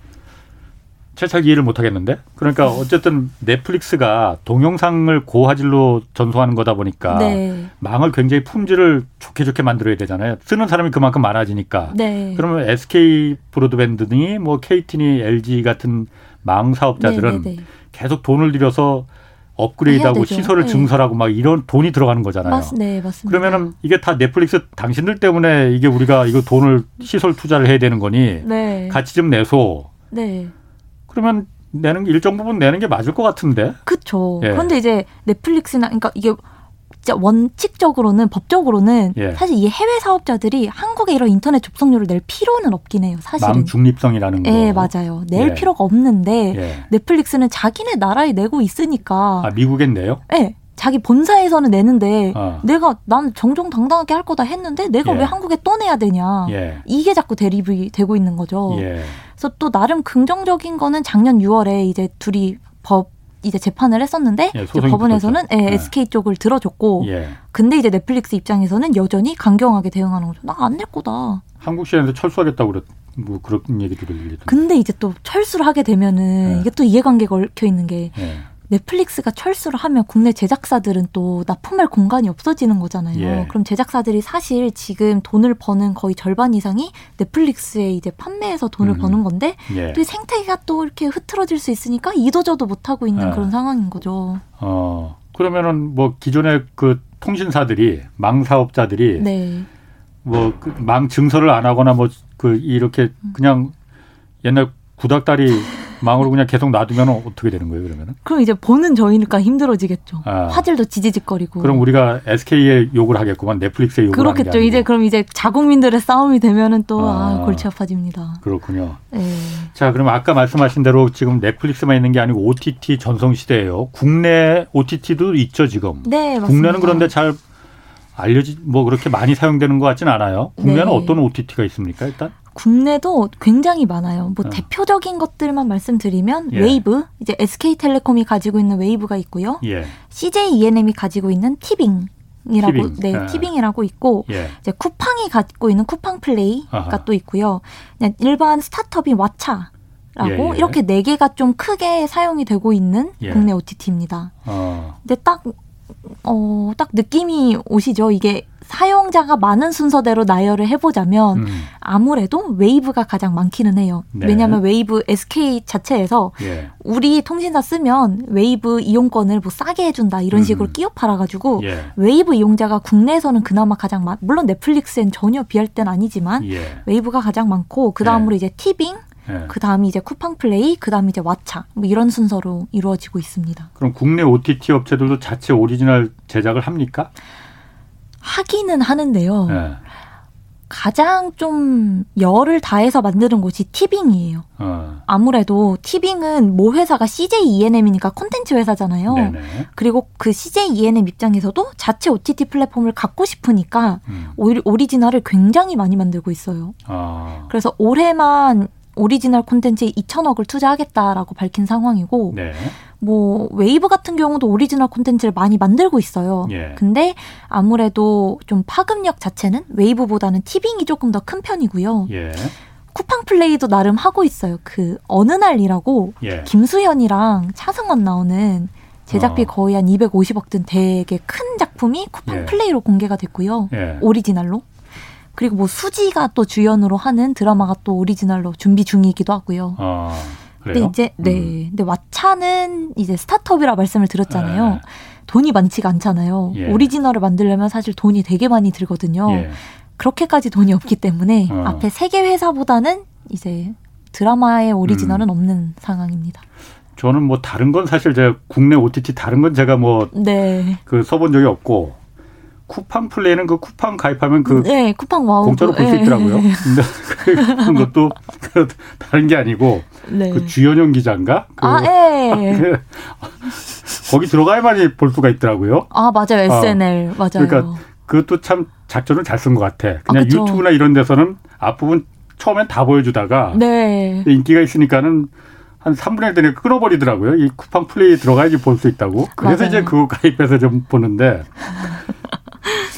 제잘 이해를 못 하겠는데. 그러니까 어쨌든 넷플릭스가 동영상을 고화질로 전송하는 거다 보니까 네. 망을 굉장히 품질을 좋게 좋게 만들어야 되잖아요. 쓰는 사람이 그만큼 많아지니까. 네. 그러면 SK 브로드밴드니 뭐 KT니 LG 같은 망 사업자들은 네, 네, 네. 계속 돈을 들여서 업그레이드하고 시설을 네. 증설하고 막 이런 돈이 들어가는 거잖아요. 맞, 네, 맞습니다. 그러면은 이게 다 넷플릭스 당신들 때문에 이게 우리가 이거 돈을 시설 투자를 해야 되는 거니 네. 같이 좀 내소. 네. 그러면 내는 일정 부분 내는 게 맞을 것 같은데. 그렇죠. 예. 그런데 이제 넷플릭스나 그러니까 이게 진짜 원칙적으로는 법적으로는 예. 사실 이 해외 사업자들이 한국에 이런 인터넷 접속료를 낼 필요는 없긴 해요. 사실은. 남 중립성이라는 거. 네, 맞아요. 낼 예. 필요가 없는데 예. 넷플릭스는 자기네 나라에 내고 있으니까. 아, 미국엔 내요? 네. 자기 본사에서는 내는데 어. 내가 난 정정당당하게 할 거다 했는데 내가 예. 왜 한국에 또 내야 되냐. 예. 이게 자꾸 대립이 되고 있는 거죠. 그래서 또 나름 긍정적인 거는 작년 6월에 이제 둘이 법 이제 재판을 했었는데 예, 법원에서는 예, 네. SK 쪽을 들어줬고 예. 근데 이제 넷플릭스 입장에서는 여전히 강경하게 대응하는 거죠. 나 안 낼 거다. 한국 시장에서 철수하겠다고 그랬 뭐 그런 얘기도 들리던데. 근데 이제 또 철수를 하게 되면은 예. 이게 또 이해관계가 얽혀 있는 게 예. 넷플릭스가 철수를 하면 국내 제작사들은 또 납품할 공간이 없어지는 거잖아요. 예. 그럼 제작사들이 사실 지금 돈을 버는 거의 절반 이상이 넷플릭스에 이제 판매해서 돈을 음. 버는 건데 예. 또 생태계가 또 이렇게 흐트러질 수 있으니까 이도저도 못 하고 있는 예. 그런 상황인 거죠. 어 그러면은 뭐 기존의 그 통신사들이 망 사업자들이 네. 뭐망 그 증설을 안 하거나 뭐 그 이렇게 그냥 옛날 구닥다리 망으로 그냥 계속 놔두면 어떻게 되는 거예요, 그러면은? 그럼 이제 보는 저희니까 힘들어지겠죠. 아. 화질도 지지직거리고. 그럼 우리가 SK에 욕을 하겠구만, 넷플릭스에 욕을 그렇겠죠. 이제 그럼 이제 자국민들의 싸움이 되면은 또 아. 아, 골치 아파집니다. 그렇군요. 네. 자, 그럼 아까 말씀하신 대로 지금 넷플릭스만 있는 게 아니고 OTT 전성 시대예요. 국내 OTT도 있죠, 지금. 네, 맞습니다. 국내는 그런데 잘 알려지 뭐 그렇게 많이 사용되는 것 같지는 않아요. 국내는 네. 어떤 OTT가 있습니까, 일단? 국내도 굉장히 많아요. 뭐 어. 대표적인 것들만 말씀드리면 예. 웨이브, 이제 SK텔레콤이 가지고 있는 웨이브가 있고요. 예. CJ ENM이 가지고 있는 티빙. 이라고 티빙. 네 아. 티빙이라고 있고 예. 이제 쿠팡이 갖고 있는 쿠팡 플레이가 아하. 또 있고요. 그냥 일반 스타트업인 왓챠 라고 예, 예. 이렇게 네 개가 좀 크게 사용이 되고 있는 예. 국내 OTT입니다. 어. 근데 딱 어, 딱 느낌이 오시죠? 이게 사용자가 많은 순서대로 나열을 해보자면 음. 아무래도 웨이브가 가장 많기는 해요. 네. 왜냐하면 웨이브 SK 자체에서 예. 우리 통신사 쓰면 웨이브 이용권을 뭐 싸게 해준다 이런 음. 식으로 끼워 팔아가지고 예. 웨이브 이용자가 국내에서는 그나마 가장 많. 물론 넷플릭스엔 전혀 비할 덴 아니지만 예. 웨이브가 가장 많고 그 다음으로 예. 이제 티빙 네. 그 다음이 이제 쿠팡 플레이, 그 다음이 이제 왓챠 뭐 이런 순서로 이루어지고 있습니다. 그럼 국내 OTT 업체들도 자체 오리지널 제작을 합니까? 하기는 하는데요. 네. 가장 좀 열을 다해서 만드는 곳이 티빙이에요. 어. 아무래도 티빙은 모 회사가 CJ ENM이니까 콘텐츠 회사잖아요. 네네. 그리고 그 CJ ENM 입장에서도 자체 OTT 플랫폼을 갖고 싶으니까 음. 오리지널을 굉장히 많이 만들고 있어요. 어. 그래서 올해만 오리지널 콘텐츠에 2천억을 투자하겠다라고 밝힌 상황이고 네. 뭐 웨이브 같은 경우도 오리지널 콘텐츠를 많이 만들고 있어요. 예. 근데 아무래도 좀 파급력 자체는 웨이브보다는 티빙이 조금 더 큰 편이고요. 예. 쿠팡 플레이도 나름 하고 있어요. 그 어느 날이라고 예. 김수현이랑 차승원 나오는 제작비 어. 거의 한 250억 든 되게 큰 작품이 쿠팡 예. 플레이로 공개가 됐고요. 예. 오리지널로. 그리고 뭐 수지가 또 주연으로 하는 드라마가 또 오리지널로 준비 중이기도 하고요. 아, 그래요? 근데 이제 네. 음. 근데 왓챠는 이제 스타트업이라 말씀을 드렸잖아요. 네. 돈이 많지가 않잖아요. 예. 오리지널을 만들려면 사실 돈이 되게 많이 들거든요. 예. 그렇게까지 돈이 없기 때문에 어. 앞에 세 개 회사보다는 이제 드라마의 오리지널은 음. 없는 상황입니다. 저는 뭐 다른 건 사실 제가 국내 OTT 다른 건 제가 뭐그 네. 써본 적이 없고 쿠팡 플레이는 그 쿠팡 가입하면 그 네, 쿠팡 와우 공짜로 볼수 네. 있더라고요. 근데 그런 것도 다른 게 아니고 네. 그 주현영 기자인가? 그, 아, 예. 그, 거기 들어가야만이 볼 수가 있더라고요. 아 맞아요 SNL 어. 맞아요. 그러니까 그것도 참 작전을 잘 쓴 것 같아. 그냥 아, 유튜브나 이런 데서는 앞부분 처음엔 다 보여주다가 네. 인기가 있으니까는 한 3분의 1 되니까 끊어버리더라고요. 이 쿠팡 플레이 들어가야지 볼 수 있다고. 그래서 맞아요. 이제 그거 가입해서 좀 보는데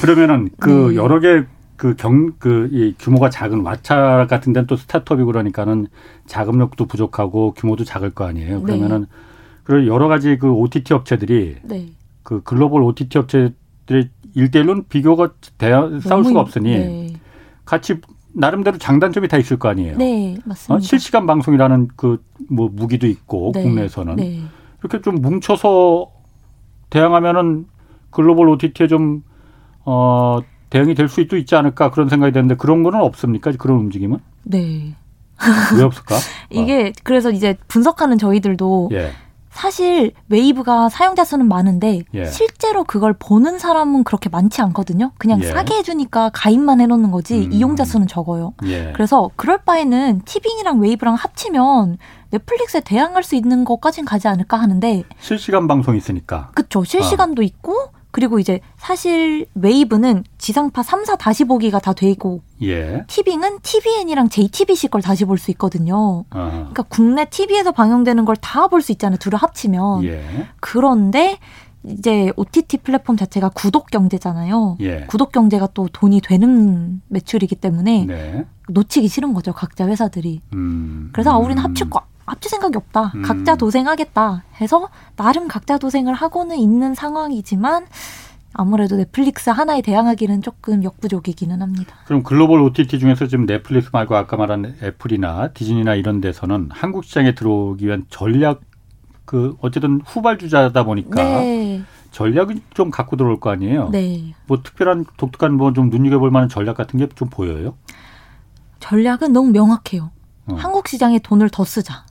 그러면은 그 네. 여러 개 그 경, 그, 이 규모가 작은 왓챠 같은 데는 또 스타트업이고 그러니까는 자금력도 부족하고 규모도 작을 거 아니에요. 네. 그러면은 네. 그런 여러 가지 그 OTT 업체들이 네. 그 글로벌 OTT 업체들이 일대일로는 비교가 대, 싸울 수가 없으니 네. 같이 나름대로 장단점이 다 있을 거 아니에요. 네, 맞습니다. 어? 실시간 방송이라는 그 뭐 무기도 있고 네. 국내에서는 네. 이렇게 좀 뭉쳐서 대항하면은 글로벌 OTT에 좀 어, 대응이 될 수도 있지 않을까 그런 생각이 드는데 그런 거는 없습니까? 그런 움직임은? 네. 왜 없을까? 이게 그래서 이제 분석하는 저희들도 예. 사실 웨이브가 사용자 수는 많은데 예. 실제로 그걸 보는 사람은 그렇게 많지 않거든요. 그냥 예. 싸게 해주니까 가입만 해놓는 거지 음. 이용자 수는 적어요. 예. 그래서 그럴 바에는 티빙이랑 웨이브랑 합치면 넷플릭스에 대항할 수 있는 것까진 가지 않을까 하는데 실시간 방송 있으니까. 그쵸. 실시간도 어. 있고 그리고 이제 사실 웨이브는 지상파 3사 다시 보기가 다 되고 예. 티빙은 TVN이랑 JTBC 걸 다시 볼 수 있거든요. 어허. 그러니까 국내 TV에서 방영되는 걸 다 볼 수 있잖아요. 둘을 합치면. 예. 그런데 이제 OTT 플랫폼 자체가 구독 경제잖아요. 예. 구독 경제가 또 돈이 되는 매출이기 때문에 네. 놓치기 싫은 거죠. 각자 회사들이. 음. 그래서 아, 우리는 합칠 거 합칠 생각이 없다. 음. 각자 도생하겠다 해서 나름 각자 도생을 하고는 있는 상황이지만 아무래도 넷플릭스 하나에 대항하기는 조금 역부족이기는 합니다. 그럼 글로벌 OTT 중에서 지금 넷플릭스 말고 아까 말한 애플이나 디즈니나 이런 데서는 한국 시장에 들어오기 위한 전략 그 어쨌든 후발주자다 보니까 네. 전략을 좀 갖고 들어올 거 아니에요. 네. 뭐 특별한 독특한 뭐 좀 눈여겨볼 만한 전략 같은 게 좀 보여요? 전략은 너무 명확해요. 어. 한국 시장에 돈을 더 쓰자.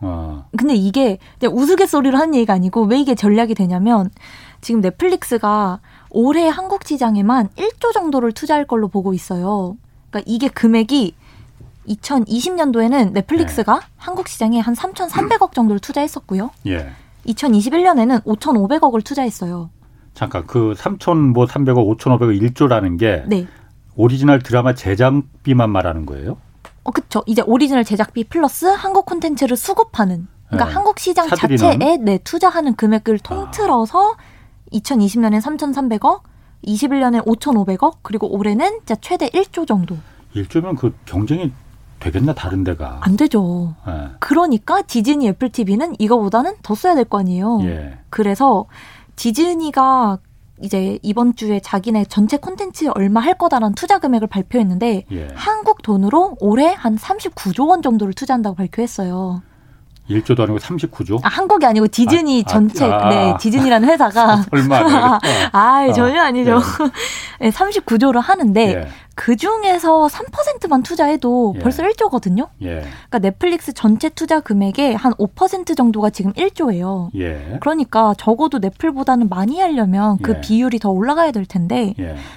어. 근데 이게 우스갯소리로 하는 얘기가 아니고 왜 이게 전략이 되냐면 지금 넷플릭스가 올해 한국 시장에만 1조 정도를 투자할 걸로 보고 있어요. 그러니까 이게 금액이 2020년도에는 넷플릭스가 네. 한국 시장에 한 3,300억 정도를 투자했었고요. 예. 2021년에는 5,500억을 투자했어요. 잠깐 그3,000뭐 300억, 5,500억 1조라는 게 네. 오리지널 드라마 제작비만 말하는 거예요? 어, 그쵸. 이제 오리지널 제작비 플러스 한국 콘텐츠를 수급하는. 그러니까 네. 한국 시장 사들이는? 자체에 네, 투자하는 금액을 통틀어서 아. 2020년엔 3,300억, 21년에 5,500억, 그리고 올해는 진짜 최대 1조 정도. 1조면 그 경쟁이 되겠나 다른 데가 안 되죠. 네. 그러니까 디즈니 애플 TV는 이거보다는 더 써야 될 거 아니에요. 예. 그래서 디즈니가 이제 이번 주에 자기네 전체 콘텐츠 얼마 할 거다라는 투자 금액을 발표했는데 예. 한국 돈으로 올해 한 39조 원 정도를 투자한다고 발표했어요. 1조도 아니고 39조? 아, 한국이 아니고 디즈니 아, 아 전체, 아, 네, 디즈니라는 회사가. 얼마? 아, 전혀 아니죠. 네. 네, 39조를 하는데, 예. 그 중에서 3%만 투자해도 예. 벌써 1조거든요. 예. 그러니까 넷플릭스 전체 투자 금액의 한 5% 정도가 지금 1조예요. 예. 그러니까 적어도 넷플보다는 많이 하려면 그 예. 비율이 더 올라가야 될 텐데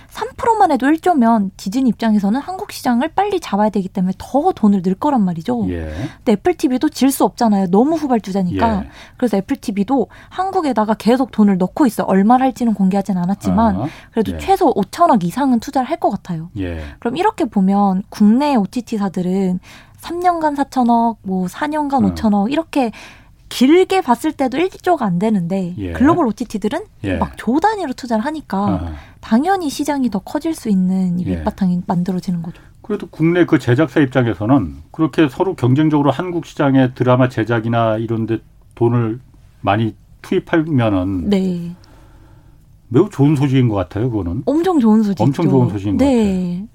3%만 예. 해도 1조면 디즈니 입장에서는 한국 시장을 빨리 잡아야 되기 때문에 더 돈을 늘 거란 말이죠. 예. 근데 애플 TV도 질 수 없잖아요. 너무 후발주자니까. 그래서 애플 TV도 한국에다가 계속 돈을 넣고 있어요. 얼마를 할지는 공개하진 않았지만 어. 그래도 최소 5천억 이상은 투자를 할 것 같아요. 예. 그럼 이렇게 보면 국내 OTT사들은 3년간 4천억, 뭐 4년간 음. 5천억 이렇게 길게 봤을 때도 1조가 안 되는데 예. 글로벌 OTT들은 예. 막조 단위로 투자를 하니까 어. 당연히 시장이 더 커질 수 있는 이 예. 밑바탕이 예. 만들어지는 거죠. 그래도 국내 그 제작사 입장에서는 그렇게 서로 경쟁적으로 한국 시장의 드라마 제작이나 이런 데 돈을 많이 투입하면은 네. 매우 좋은 소식인 것 같아요. 그거는 엄청 좋은 소식. 엄청 좋은 소식인 네. 것 같아요.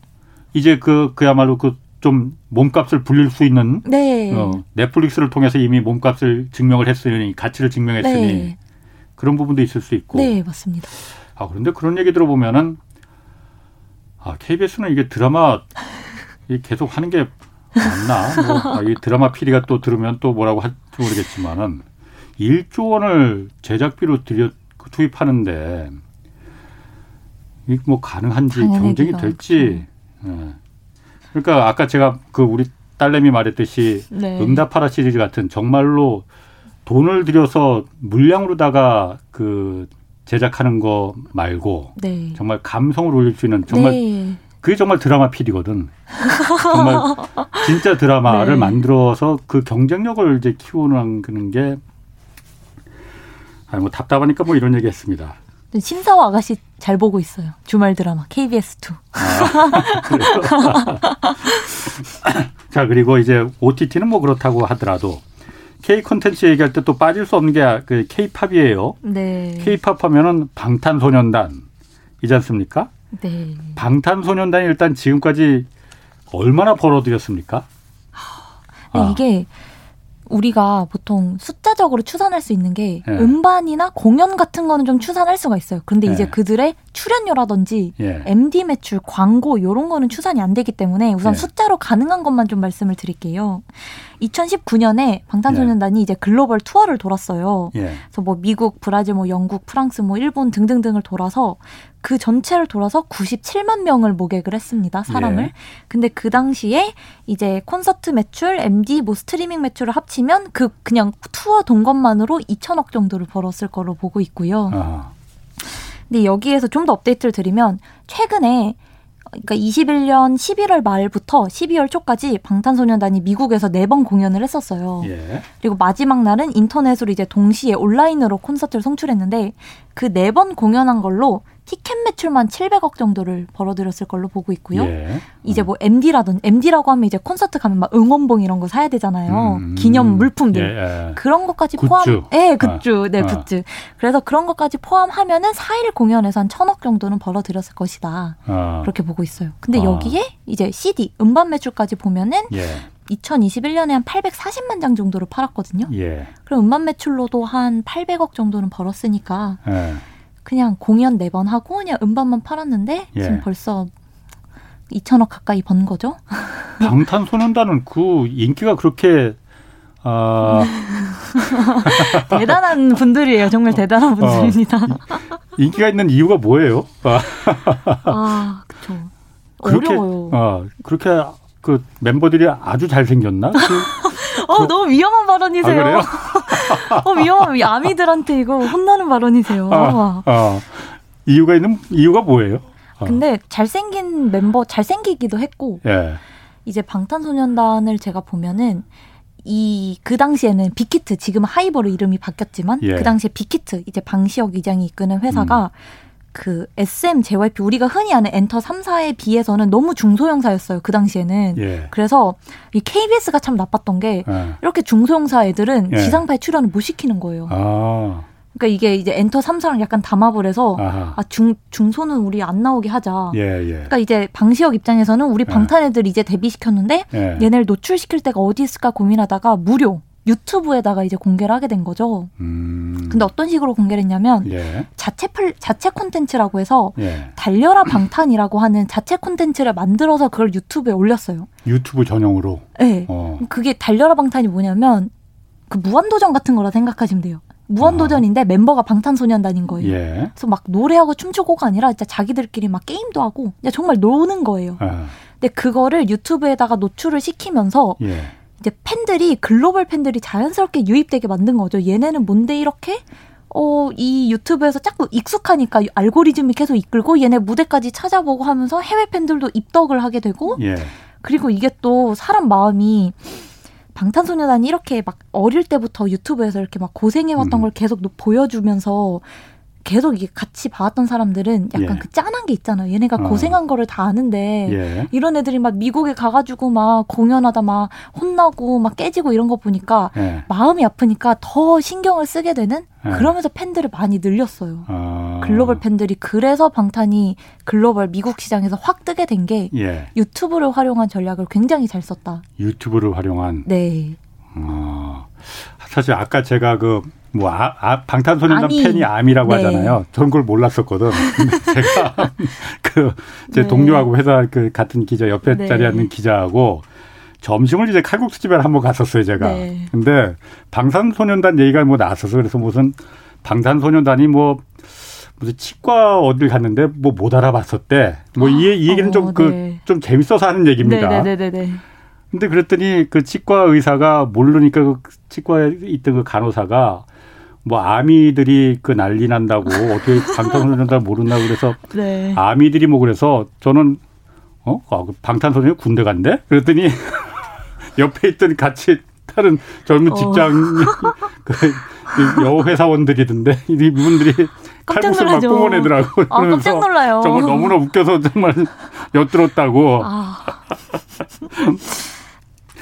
이제 그 그야말로 그 좀 몸값을 불릴 수 있는 네. 어, 넷플릭스를 통해서 이미 몸값을 증명을 했으니 가치를 증명했으니 네. 그런 부분도 있을 수 있고. 네, 맞습니다. 아 그런데 그런 얘기 들어보면은 아 KBS는 이게 드라마 계속 하는 게 맞나? 뭐, 아, 이 드라마 PD가 또 들으면 또 뭐라고 할지 모르겠지만은 1조 원을 제작비로 들여 투입하는데 이게 뭐 가능한지 경쟁이 될지. 예. 그러니까 아까 제가 그 우리 딸내미 말했듯이 네. 응답하라 시리즈 같은 정말로 돈을 들여서 물량으로다가 그 제작하는 거 말고 네. 정말 감성을 올릴 수 있는 정말 네. 그게 정말 드라마 필이거든. 정말 진짜 드라마를 네. 만들어서 그 경쟁력을 이제 키우는 게 아니 뭐 답답하니까 뭐 이런 얘기 했습니다. 신사와 아가씨 잘 보고 있어요. 주말 드라마 KBS2. 아, 자 그리고 이제 OTT는 뭐 그렇다고 하더라도 K 콘텐츠 얘기할 때 또 빠질 수 없는 게 그 K-팝이에요. 네. K-팝 하면은 방탄소년단이지 않습니까? 네. 방탄소년단이 일단 지금까지 얼마나 벌어들였습니까? 네, 아. 이게 우리가 보통 숫자적으로 추산할 수 있는 게 예. 음반이나 공연 같은 거는 좀 추산할 수가 있어요. 그런데 예. 이제 그들의 출연료라든지 예. MD 매출, 광고 요런 거는 추산이 안 되기 때문에 우선 예. 숫자로 가능한 것만 좀 말씀을 드릴게요. 2019년에 방탄소년단이 예. 이제 글로벌 투어를 돌았어요. 예. 그래서 뭐 미국, 브라질, 뭐 영국, 프랑스, 뭐 일본 등등등을 돌아서 그 전체를 돌아서 97만 명을 모객을 했습니다. 사람을. 예. 근데 그 당시에 이제 콘서트 매출, MD, 뭐 스트리밍 매출을 합치면 그 그냥 투어 돈 것만으로 2천억 정도를 벌었을 거로 보고 있고요. 아. 근데 여기에서 좀 더 업데이트를 드리면 최근에 그러니까 21년 11월 말부터 12월 초까지 방탄소년단이 미국에서 네 번 공연을 했었어요. 예. 그리고 마지막 날은 인터넷으로 이제 동시에 온라인으로 콘서트를 송출했는데 그 네 번 공연한 걸로 티켓 매출만 700억 정도를 벌어들였을 걸로 보고 있고요. 예. 이제 뭐 MD라든 MD라고 하면 이제 콘서트 가면 막 응원봉 이런 거 사야 되잖아요. 음. 기념 물품들 예, 예. 그런 것까지 굿즈. 포함. 예, 굿즈. 아. 네, 아. 굿즈. 그래서 그런 것까지 포함하면은 4일 공연에서 한 천억 정도는 벌어들였을 것이다. 아. 그렇게 보고 있어요. 근데 아. 여기에 이제 CD 음반 매출까지 보면은 2021년에 예. 한 840만 장 정도를 팔았거든요. 예. 그럼 음반 매출로도 한 800억 정도는 벌었으니까. 예. 그냥 공연 네 번 하고 그냥 음반만 팔았는데 예. 지금 벌써 2천억 가까이 번 거죠. 방탄소년단은 그 인기가 그렇게 아 대단한 분들이에요. 정말 대단한 어. 분들입니다. 어, 인기가 있는 이유가 뭐예요? 아, 그렇죠. 어려워요. 어, 그렇게 그 멤버들이 아주 잘 생겼나? 그, 어, 그, 너무 위험한 발언이세요. 아, 그래요? 어, 위험한 아미들한테 이거 혼나는 발언이세요. 아, 아. 이유가 있는 이유가 뭐예요? 아. 근데 잘생긴 멤버 잘생기기도 했고 예. 이제 방탄소년단을 제가 보면은 이 그 당시에는 빅히트 지금 하이버로 이름이 바뀌었지만 예. 그 당시에 빅히트 이제 방시혁 이장이 이끄는 회사가 음. 그 SM, JYP 우리가 흔히 아는 엔터 3사에 비해서는 너무 중소형사였어요. 그 당시에는. 예. 그래서 이 KBS가 참 나빴던 게 예. 이렇게 중소형사 애들은 예. 지상파에 출연을 못 시키는 거예요. 아. 그러니까 이게 이제 엔터 3사랑 약간 담합을 해서 아, 중, 중소는 우리 안 나오게 하자. 예, 예. 그러니까 이제 방시혁 입장에서는 우리 예. 방탄 애들 이제 데뷔시켰는데 예. 얘네를 노출시킬 데가 어디 있을까 고민하다가 무료 유튜브에다가 이제 공개를 하게 된 거죠. 음. 근데 어떤 식으로 공개를 했냐면 예. 자체 플 자체 콘텐츠라고 해서 예. 달려라 방탄이라고 하는 자체 콘텐츠를 만들어서 그걸 유튜브에 올렸어요. 유튜브 전용으로. 네. 어. 그게 달려라 방탄이 뭐냐면 그 무한도전 같은 거라 생각하시면 돼요. 무한도전인데 어. 멤버가 방탄소년단인 거예요. 예. 그래서 막 노래하고 춤추고가 아니라 진짜 자기들끼리 막 게임도 하고 정말 노는 거예요. 어. 근데 그거를 유튜브에다가 노출을 시키면서 예. 이제 팬들이 글로벌 팬들이 자연스럽게 유입되게 만든 거죠. 얘네는 뭔데 이렇게 어, 이 유튜브에서 자꾸 익숙하니까 알고리즘이 계속 이끌고 얘네 무대까지 찾아보고 하면서 해외 팬들도 입덕을 하게 되고 예. 그리고 이게 또 사람 마음이 방탄소년단이 이렇게 막 어릴 때부터 유튜브에서 이렇게 막 고생해왔던 음. 걸 계속 보여주면서 계속 이게 같이 봐왔던 사람들은 약간 예. 그 짠한 게 있잖아요. 얘네가 어. 고생한 거를 다 아는데 예. 이런 애들이 막 미국에 가가지고 막 공연하다 막 혼나고 막 깨지고 이런 거 보니까 예. 마음이 아프니까 더 신경을 쓰게 되는 예. 그러면서 팬들을 많이 늘렸어요. 어. 글로벌 팬들이 그래서 방탄이 글로벌 미국 시장에서 확 뜨게 된게 예. 유튜브를 활용한 전략을 굉장히 잘 썼다. 유튜브를 활용한. 네. 어. 사실 아까 제가 그 뭐 아, 아, 방탄소년단 아미. 팬이 암이라고 네. 하잖아요. 저는 그걸 몰랐었거든. 제가 그제 네. 동료하고 회사 그 같은 기자 옆에 네. 자리에 앉는 기자하고 점심을 이제 칼국수 집에 한번 갔었어요, 제가. 네. 근데 방탄소년단 얘기가 뭐 나왔어서 그래서 무슨 방탄소년단이 뭐 무슨 치과 어딜 갔는데 뭐 못 알아봤었대. 뭐이 이 얘기는 어, 좀그좀 그, 네. 좀 재밌어서 하는 얘기입니다. 네네네. 네, 네, 근데 그랬더니 그 치과 의사가 모르니까 그 치과에 있던 그 간호사가 뭐 아미들이 그 난리 난다고 어떻게 방탄소년단 모른다 그래서 네. 아미들이 뭐 그래서 저는 어 아, 그 방탄소년단 군대 간대 그랬더니 옆에 있던 같이 다른 젊은 어. 직장 어. 그 여호 회사원들이던데 이분들이 칼국수 막 뿜어내더라고. 아, 깜짝 놀라요. 정말 너무나 웃겨서 정말 엿들었다고. 아.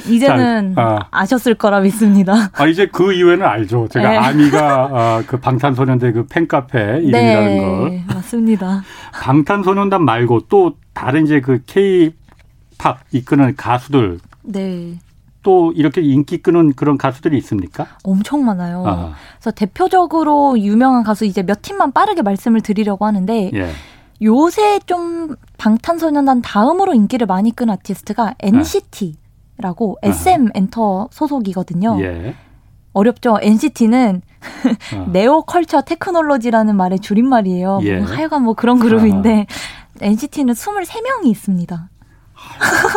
이제는 아. 아셨을 거라 믿습니다. 아 이제 그 이후에는 알죠. 제가 네. 아미가 아, 그 방탄소년단 그 팬카페 이름이라는 네, 걸. 맞습니다. 방탄소년단 말고 또 다른 이제 그 K-팝 이끄는 가수들. 네. 또 이렇게 인기 끄는 그런 가수들이 있습니까? 엄청 많아요. 아. 그래서 대표적으로 유명한 가수 이제 몇 팀만 빠르게 말씀을 드리려고 하는데 예. 요새 좀 방탄소년단 다음으로 인기를 많이 끈 아티스트가 NCT. 라고 SM 엔터 소속이거든요. 예. 어렵죠. NCT는 어. Neo Culture Technology라는 말의 줄임말이에요. 예. 뭐 하여간 뭐 그런 그룹인데 아. NCT는 23명이 있습니다.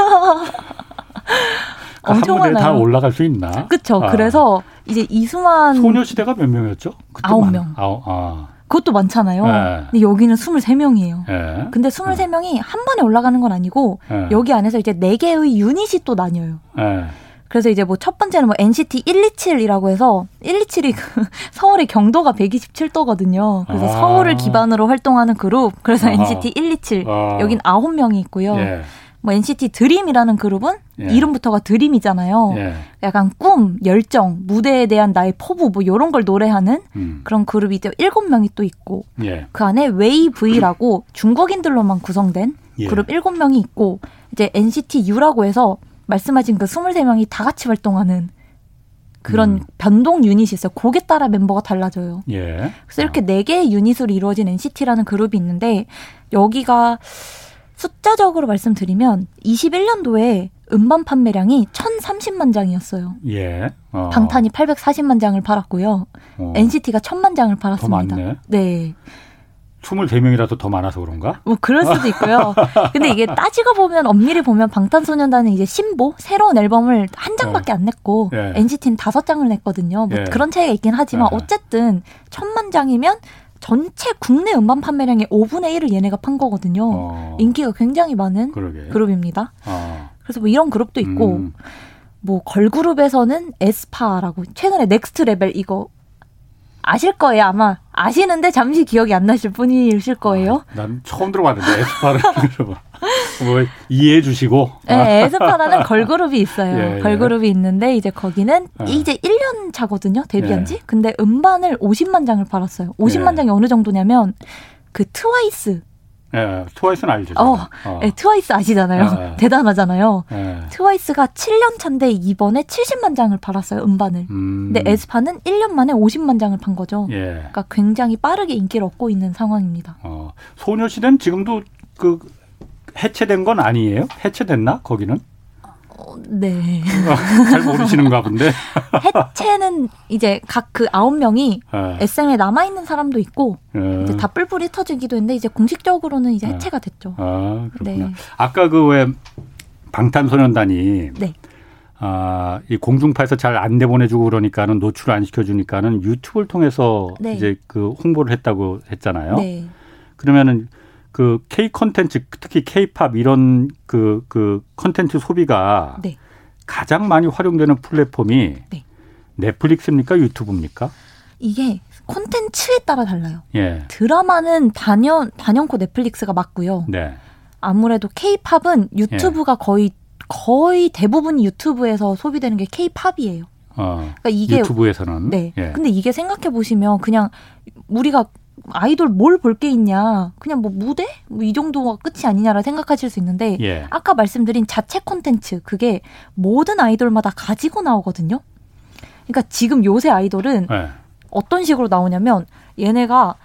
그 엄청 많아요. 다 올라갈 수 있나? 그렇죠. 아. 그래서 이제 이수만 소녀시대가 몇 명이었죠? 아홉 명. 아홉. 아. 그것도 많잖아요. 네. 근데 여기는 23명이에요. 네. 근데 23명이 네. 한 번에 올라가는 건 아니고 네. 여기 안에서 이제 4개의 유닛이 또 나뉘어요. 네. 그래서 이제 뭐 첫 번째는 뭐 NCT 127이라고 해서 127이 그 서울의 경도가 127도거든요. 그래서 아. 서울을 기반으로 활동하는 그룹. 그래서 아. NCT 127. 아. 여긴 9명이 있고요. 예. 뭐 NCT 드림이라는 그룹은 예. 이름부터가 드림이잖아요. 예. 약간 꿈, 열정, 무대에 대한 나의 포부 뭐 이런 걸 노래하는 음. 그런 그룹이 이제 일곱 명이 또 있고 예. 그 안에 웨이브이라고 중국인들로만 구성된 예. 그룹 일곱 명이 있고 이제 NCT U라고 해서 말씀하신 그 스물세 명이 다 같이 활동하는 그런 음. 변동 유닛이 있어요. 곡에 따라 멤버가 달라져요. 예. 그래서 이렇게 네 개의 유닛으로 이루어진 NCT라는 그룹이 있는데 여기가 숫자적으로 말씀드리면 21년도에 음반 판매량이 1,030만 장이었어요. 예. 어. 방탄이 840만 장을 팔았고요. 어. NCT가 1,000만 장을 팔았습니다. 더 많네. 네. 23명이라도 더 많아서 그런가? 뭐 그럴 수도 있고요. 근데 이게 따지고 보면 엄밀히 보면 방탄소년단은 이제 신보 새로운 앨범을 한 장밖에 예. 안 냈고 예. NCT는 다섯 장을 냈거든요. 뭐 예. 그런 차이가 있긴 하지만 예. 어쨌든 천만 장이면 전체 국내 음반 판매량의 5분의 1을 얘네가 판 거거든요. 어. 인기가 굉장히 많은 그러게. 그룹입니다. 어. 그래서 뭐 이런 그룹도 있고 음. 뭐 걸그룹에서는 에스파라고 최근에 넥스트 레벨 이거 아실 거예요 아마 아시는데 잠시 기억이 안 나실 분이실 거예요. 아, 난 처음 들어봤는데 에스파를 뭐 이해해 주시고. 네, 에스파라는 걸그룹이 있어요. 예, 예. 걸그룹이 있는데 이제 거기는 예. 이제 1년 차거든요 데뷔한 지. 예. 근데 음반을 50만 장을 팔았어요. 50만 예. 장이 어느 정도냐면 그 트와이스 예, 트와이스는 알죠. 어, 어. 예, 트와이스 아시잖아요. 예, 대단하잖아요. 예. 트와이스가 7년 차인데 이번에 70만 장을 팔았어요, 음반을. 음. 근데 에스파는 1년 만에 50만 장을 판 거죠. 예. 그러니까 굉장히 빠르게 인기를 얻고 있는 상황입니다. 어, 소녀시대는 지금도 그 해체된 건 아니에요? 해체됐나? 거기는? 네. 잘 모르시는가 본데. 해체는 이제 각 그 아홉 명이 네. SM에 남아 있는 사람도 있고 네. 이제 다 뿔뿔이 흩어지기도 했는데 이제 공식적으로는 이제 네. 해체가 됐죠. 아 그렇구나. 네. 아까 그 왜 방탄소년단이 네. 아, 이 공중파에서 잘 안 내 보내주고 그러니까는 노출 안 시켜주니까는 유튜브를 통해서 네. 이제 그 홍보를 했다고 했잖아요. 네. 그러면은 그 K 컨텐츠 특히 K-팝 이런 그, 그 컨텐츠 소비가 네. 가장 많이 활용되는 플랫폼이 네. 넷플릭스입니까 유튜브입니까? 이게 콘텐츠에 따라 달라요. 예. 드라마는 단연 단연코 넷플릭스가 맞고요. 네. 아무래도 K-팝은 유튜브가 예. 거의 거의 대부분 유튜브에서 소비되는 게 K-팝이에요. 어, 그러니까 이게 유튜브에서는 네. 예. 근데 이게 생각해 보시면 그냥 우리가 아이돌 뭘 볼 게 있냐. 그냥 뭐 무대? 뭐 이 정도가 끝이 아니냐라 생각하실 수 있는데 예. 아까 말씀드린 자체 콘텐츠 그게 모든 아이돌마다 가지고 나오거든요. 그러니까 지금 요새 아이돌은 예. 어떤 식으로 나오냐면 얘네가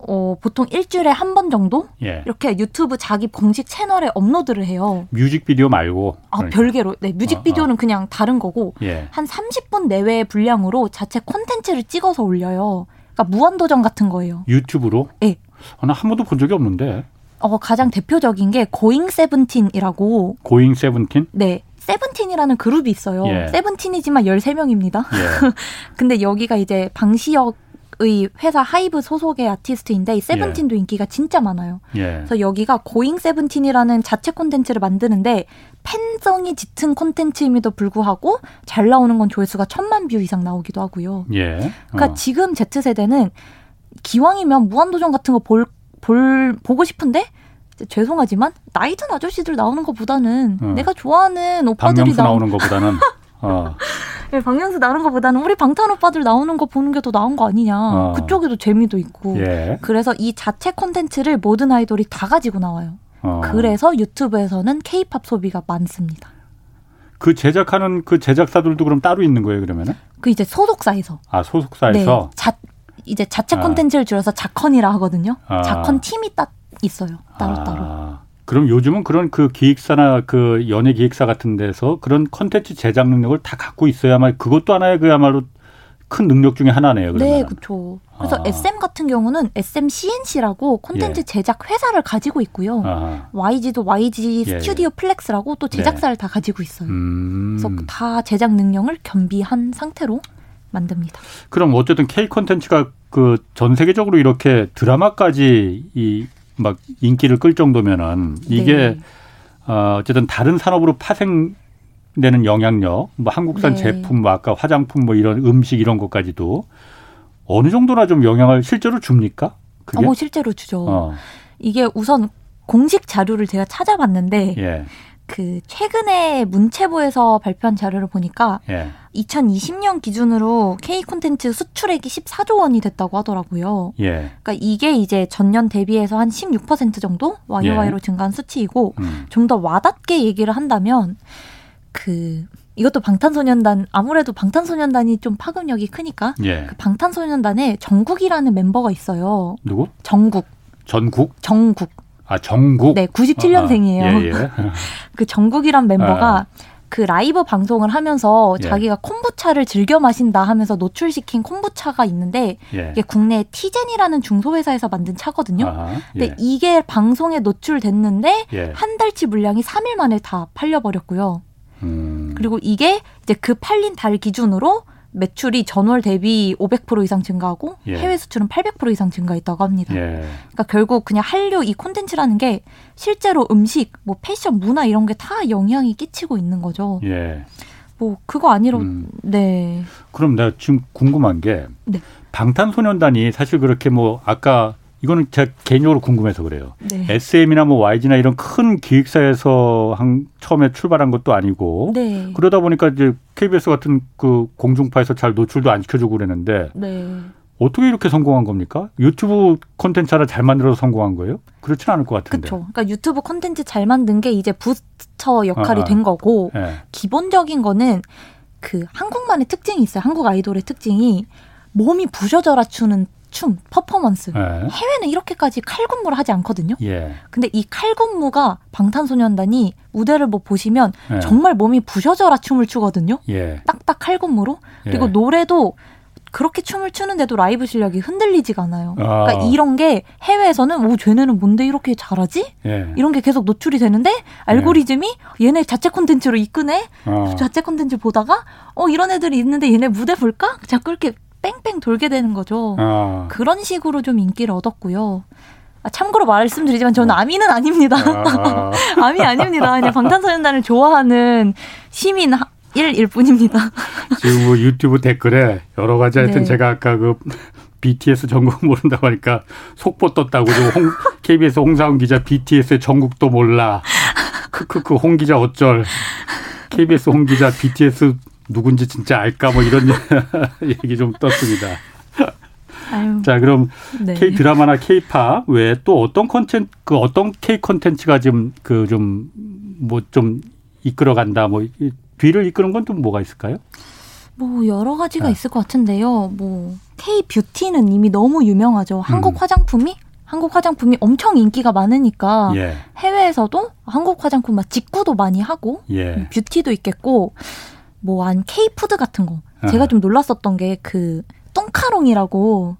어, 보통 일주일에 한 번 정도 예. 이렇게 유튜브 자기 공식 채널에 업로드를 해요. 뮤직비디오 말고. 아 그러니까. 별개로. 네, 뮤직비디오는 어, 어. 그냥 다른 거고 예. 한 30분 내외의 분량으로 자체 콘텐츠를 찍어서 올려요. 그러니까 무한도전 같은 거예요. 유튜브로? 네. 어, 나 한 번도 본 적이 없는데. 어, 가장 대표적인 게 고잉 세븐틴이라고. 고잉 세븐틴? 네. 세븐틴이라는 그룹이 있어요. 예. 세븐틴이지만 13명입니다. 예. 근데 여기가 이제 방시혁 의 회사 하이브 소속의 아티스트인데 이 세븐틴도 예. 인기가 진짜 많아요. 예. 그래서 여기가 고잉 세븐틴이라는 자체 콘텐츠를 만드는데 팬성이 짙은 콘텐츠임에도 불구하고 잘 나오는 건 조회수가 천만 뷰 이상 나오기도 하고요. 예. 그러니까 어. 지금 Z 세대는 기왕이면 무한도전 같은 거 볼 볼 보고 싶은데 죄송하지만 나이 든 아저씨들 나오는 것보다는 어. 내가 좋아하는 오빠들이 나오는 것보다는 어. 네, 박명수 나오는 것보다는 우리 방탄 오빠들 나오는 거 보는 게 더 나은 거 아니냐. 어. 그쪽에도 재미도 있고. 예. 그래서 이 자체 콘텐츠를 모든 아이돌이 다 가지고 나와요. 어. 그래서 유튜브에서는 케이팝 소비가 많습니다. 그 제작하는 그 제작사들도 그럼 따로 있는 거예요, 그러면은? 그 이제 소속사에서. 아, 소속사에서? 네. 자, 이제 자체 아. 콘텐츠를 줄여서 자컨이라 하거든요. 아. 자컨 팀이 딱 있어요. 따로따로. 아. 그럼 요즘은 그런 그 기획사나 그 연예 기획사 같은 데서 그런 컨텐츠 제작 능력을 다 갖고 있어야만 그것도 하나의 그야말로 큰 능력 중에 하나네요. 그러면. 네, 그렇죠. 그래서 아. SM 같은 경우는 SM C&C라고 콘텐츠 예. 제작 회사를 가지고 있고요. 아. YG도 YG 예. STUDIO PLEX라고 또 제작사를 네. 다 가지고 있어요. 음. 그래서 다 제작 능력을 겸비한 상태로 만듭니다. 그럼 어쨌든 K 콘텐츠가 그 전 세계적으로 이렇게 드라마까지 이 막 인기를 끌 정도면은 이게 네. 어, 어쨌든 다른 산업으로 파생되는 영향력, 뭐 한국산 네. 제품, 뭐 아까 화장품, 뭐 이런 음식 이런 것까지도 어느 정도나 좀 영향을 실제로 줍니까? 그게? 어, 실제로 주죠. 어. 이게 우선 공식 자료를 제가 찾아봤는데 예. 그 최근에 문체부에서 발표한 자료를 보니까 예. 2020년 기준으로 K 콘텐츠 수출액이 14조 원이 됐다고 하더라고요. 예. 그러니까 이게 이제 전년 대비해서 한 16% 정도 와이와이로 예. 증가한 수치이고 음. 좀더 와닿게 얘기를 한다면 그 이것도 방탄소년단 아무래도 방탄소년단이 좀 파급력이 크니까 예. 그 방탄소년단에 정국이라는 멤버가 있어요. 누구? 정국. 전국? 정국. 아 정국. 네, 97년생이에요. 아, 예, 예. 그 정국이란 멤버가 아. 그 라이브 방송을 하면서 예. 자기가 콤부차를 즐겨 마신다 하면서 노출시킨 콤부차가 있는데 예. 이게 국내 티젠이라는 중소회사에서 만든 차거든요. 아하, 예. 근데 이게 방송에 노출됐는데 예. 한 달치 물량이 3일 만에 다 팔려버렸고요. 음. 그리고 이게 이제 그 팔린 달 기준으로 매출이 전월 대비 500% 이상 증가하고 예. 해외 수출은 800% 이상 증가했다고 합니다. 예. 그러니까 결국 그냥 한류 이 콘텐츠라는 게 실제로 음식, 뭐 패션, 문화 이런 게 다 영향이 끼치고 있는 거죠. 예. 뭐 그거 아니로 음. 네. 그럼 내가 지금 궁금한 게 네. 방탄소년단이 사실 그렇게 뭐 아까 이거는 제가 개인적으로 궁금해서 그래요. 네. SM이나 뭐 YG나 이런 큰 기획사에서 한 처음에 출발한 것도 아니고 네. 그러다 보니까 이제 KBS 같은 그 공중파에서 잘 노출도 안 시켜주고 그랬는데 네. 어떻게 이렇게 성공한 겁니까? 유튜브 콘텐츠 하나 잘 만들어서 성공한 거예요? 그렇지는 않을 것 같은데. 그렇죠. 그러니까 유튜브 콘텐츠 잘 만든 게 이제 부스터 역할이 아, 아. 된 거고 네. 기본적인 거는 그 한국만의 특징이 있어요. 한국 아이돌의 특징이 몸이 부셔져라 추는 춤, 퍼포먼스. 네. 해외는 이렇게까지 칼군무를 하지 않거든요. 예. 근데 이 칼군무가 방탄소년단이 무대를 뭐 보시면 예. 정말 몸이 부셔져라 춤을 추거든요. 예. 딱딱 칼군무로. 그리고 예. 노래도 그렇게 춤을 추는데도 라이브 실력이 흔들리지가 않아요. 아. 그러니까 이런 게 해외에서는 오 쟤네는 뭔데 이렇게 잘하지? 예. 이런 게 계속 노출이 되는데 알고리즘이 얘네 자체 콘텐츠로 이끄네. 아. 자체 콘텐츠 보다가 어 이런 애들이 있는데 얘네 무대 볼까? 자꾸 이렇게 뺑뺑 돌게 되는 거죠. 아. 그런 식으로 좀 인기를 얻었고요. 아, 참고로 말씀드리지만 저는 어. 아미는 아닙니다. 아. 아미 아닙니다. 그냥 방탄소년단을 좋아하는 시민 일일 뿐입니다. 지금 뭐 유튜브 댓글에 여러 가지 하여튼 네. 제가 아까 그 BTS 정국 모른다고 하니까 속보 떴다고 홍, KBS 홍사훈 기자 BTS의 정국도 몰라. 크크크 홍 기자 어쩔. KBS 홍 기자 BTS 누군지 진짜 알까 뭐 이런 얘기 좀 떴습니다. 아유, 자, 그럼 네. K 드라마나 K팝 외에 또 어떤 컨텐츠, 그 어떤 K 컨텐츠가 지금 그 좀 뭐 좀 좀 이끌어 간다, 뭐 뒤를 이끄는 건 또 뭐가 있을까요? 뭐 여러 가지가 아. 있을 것 같은데요. 뭐 K 뷰티는 이미 너무 유명하죠. 한국 음. 화장품이 한국 화장품이 엄청 인기가 많으니까 예. 해외에서도 한국 화장품 막 직구도 많이 하고 예. 뷰티도 있겠고 뭐 한 K푸드 같은 거. 제가 좀 놀랐었던 게 그 똥카롱이라고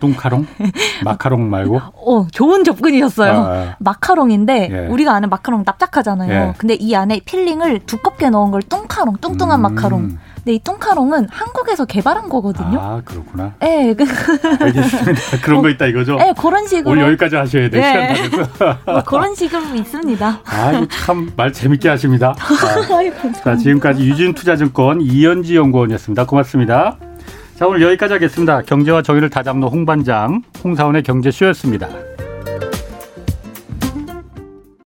뚱카롱? 마카롱 말고? 어, 좋은 접근이었어요. 아, 아. 마카롱인데 예. 우리가 아는 마카롱 납작하잖아요. 예. 근데 이 안에 filling을 두껍게 넣은 걸 뚱카롱, 뚱뚱한 음. 마카롱. 근데 이 뚱카롱은 한국에서 개발한 거거든요. 아, 그렇구나. 네. 알겠습니다. 그런 어, 거 있다 이거죠? 네, 그런 식으로. 오늘 여기까지 하셔야 돼. 네. 시간 뭐 그런 식으로 있습니다. 아이고, 참, 말 재밌게 하십니다. 아, 자, 지금까지 유진투자증권 이현지 연구원이었습니다. 고맙습니다. 자, 오늘 여기까지 하겠습니다. 경제와 정의를 다잡는 홍반장, 홍사원의 경제쇼였습니다.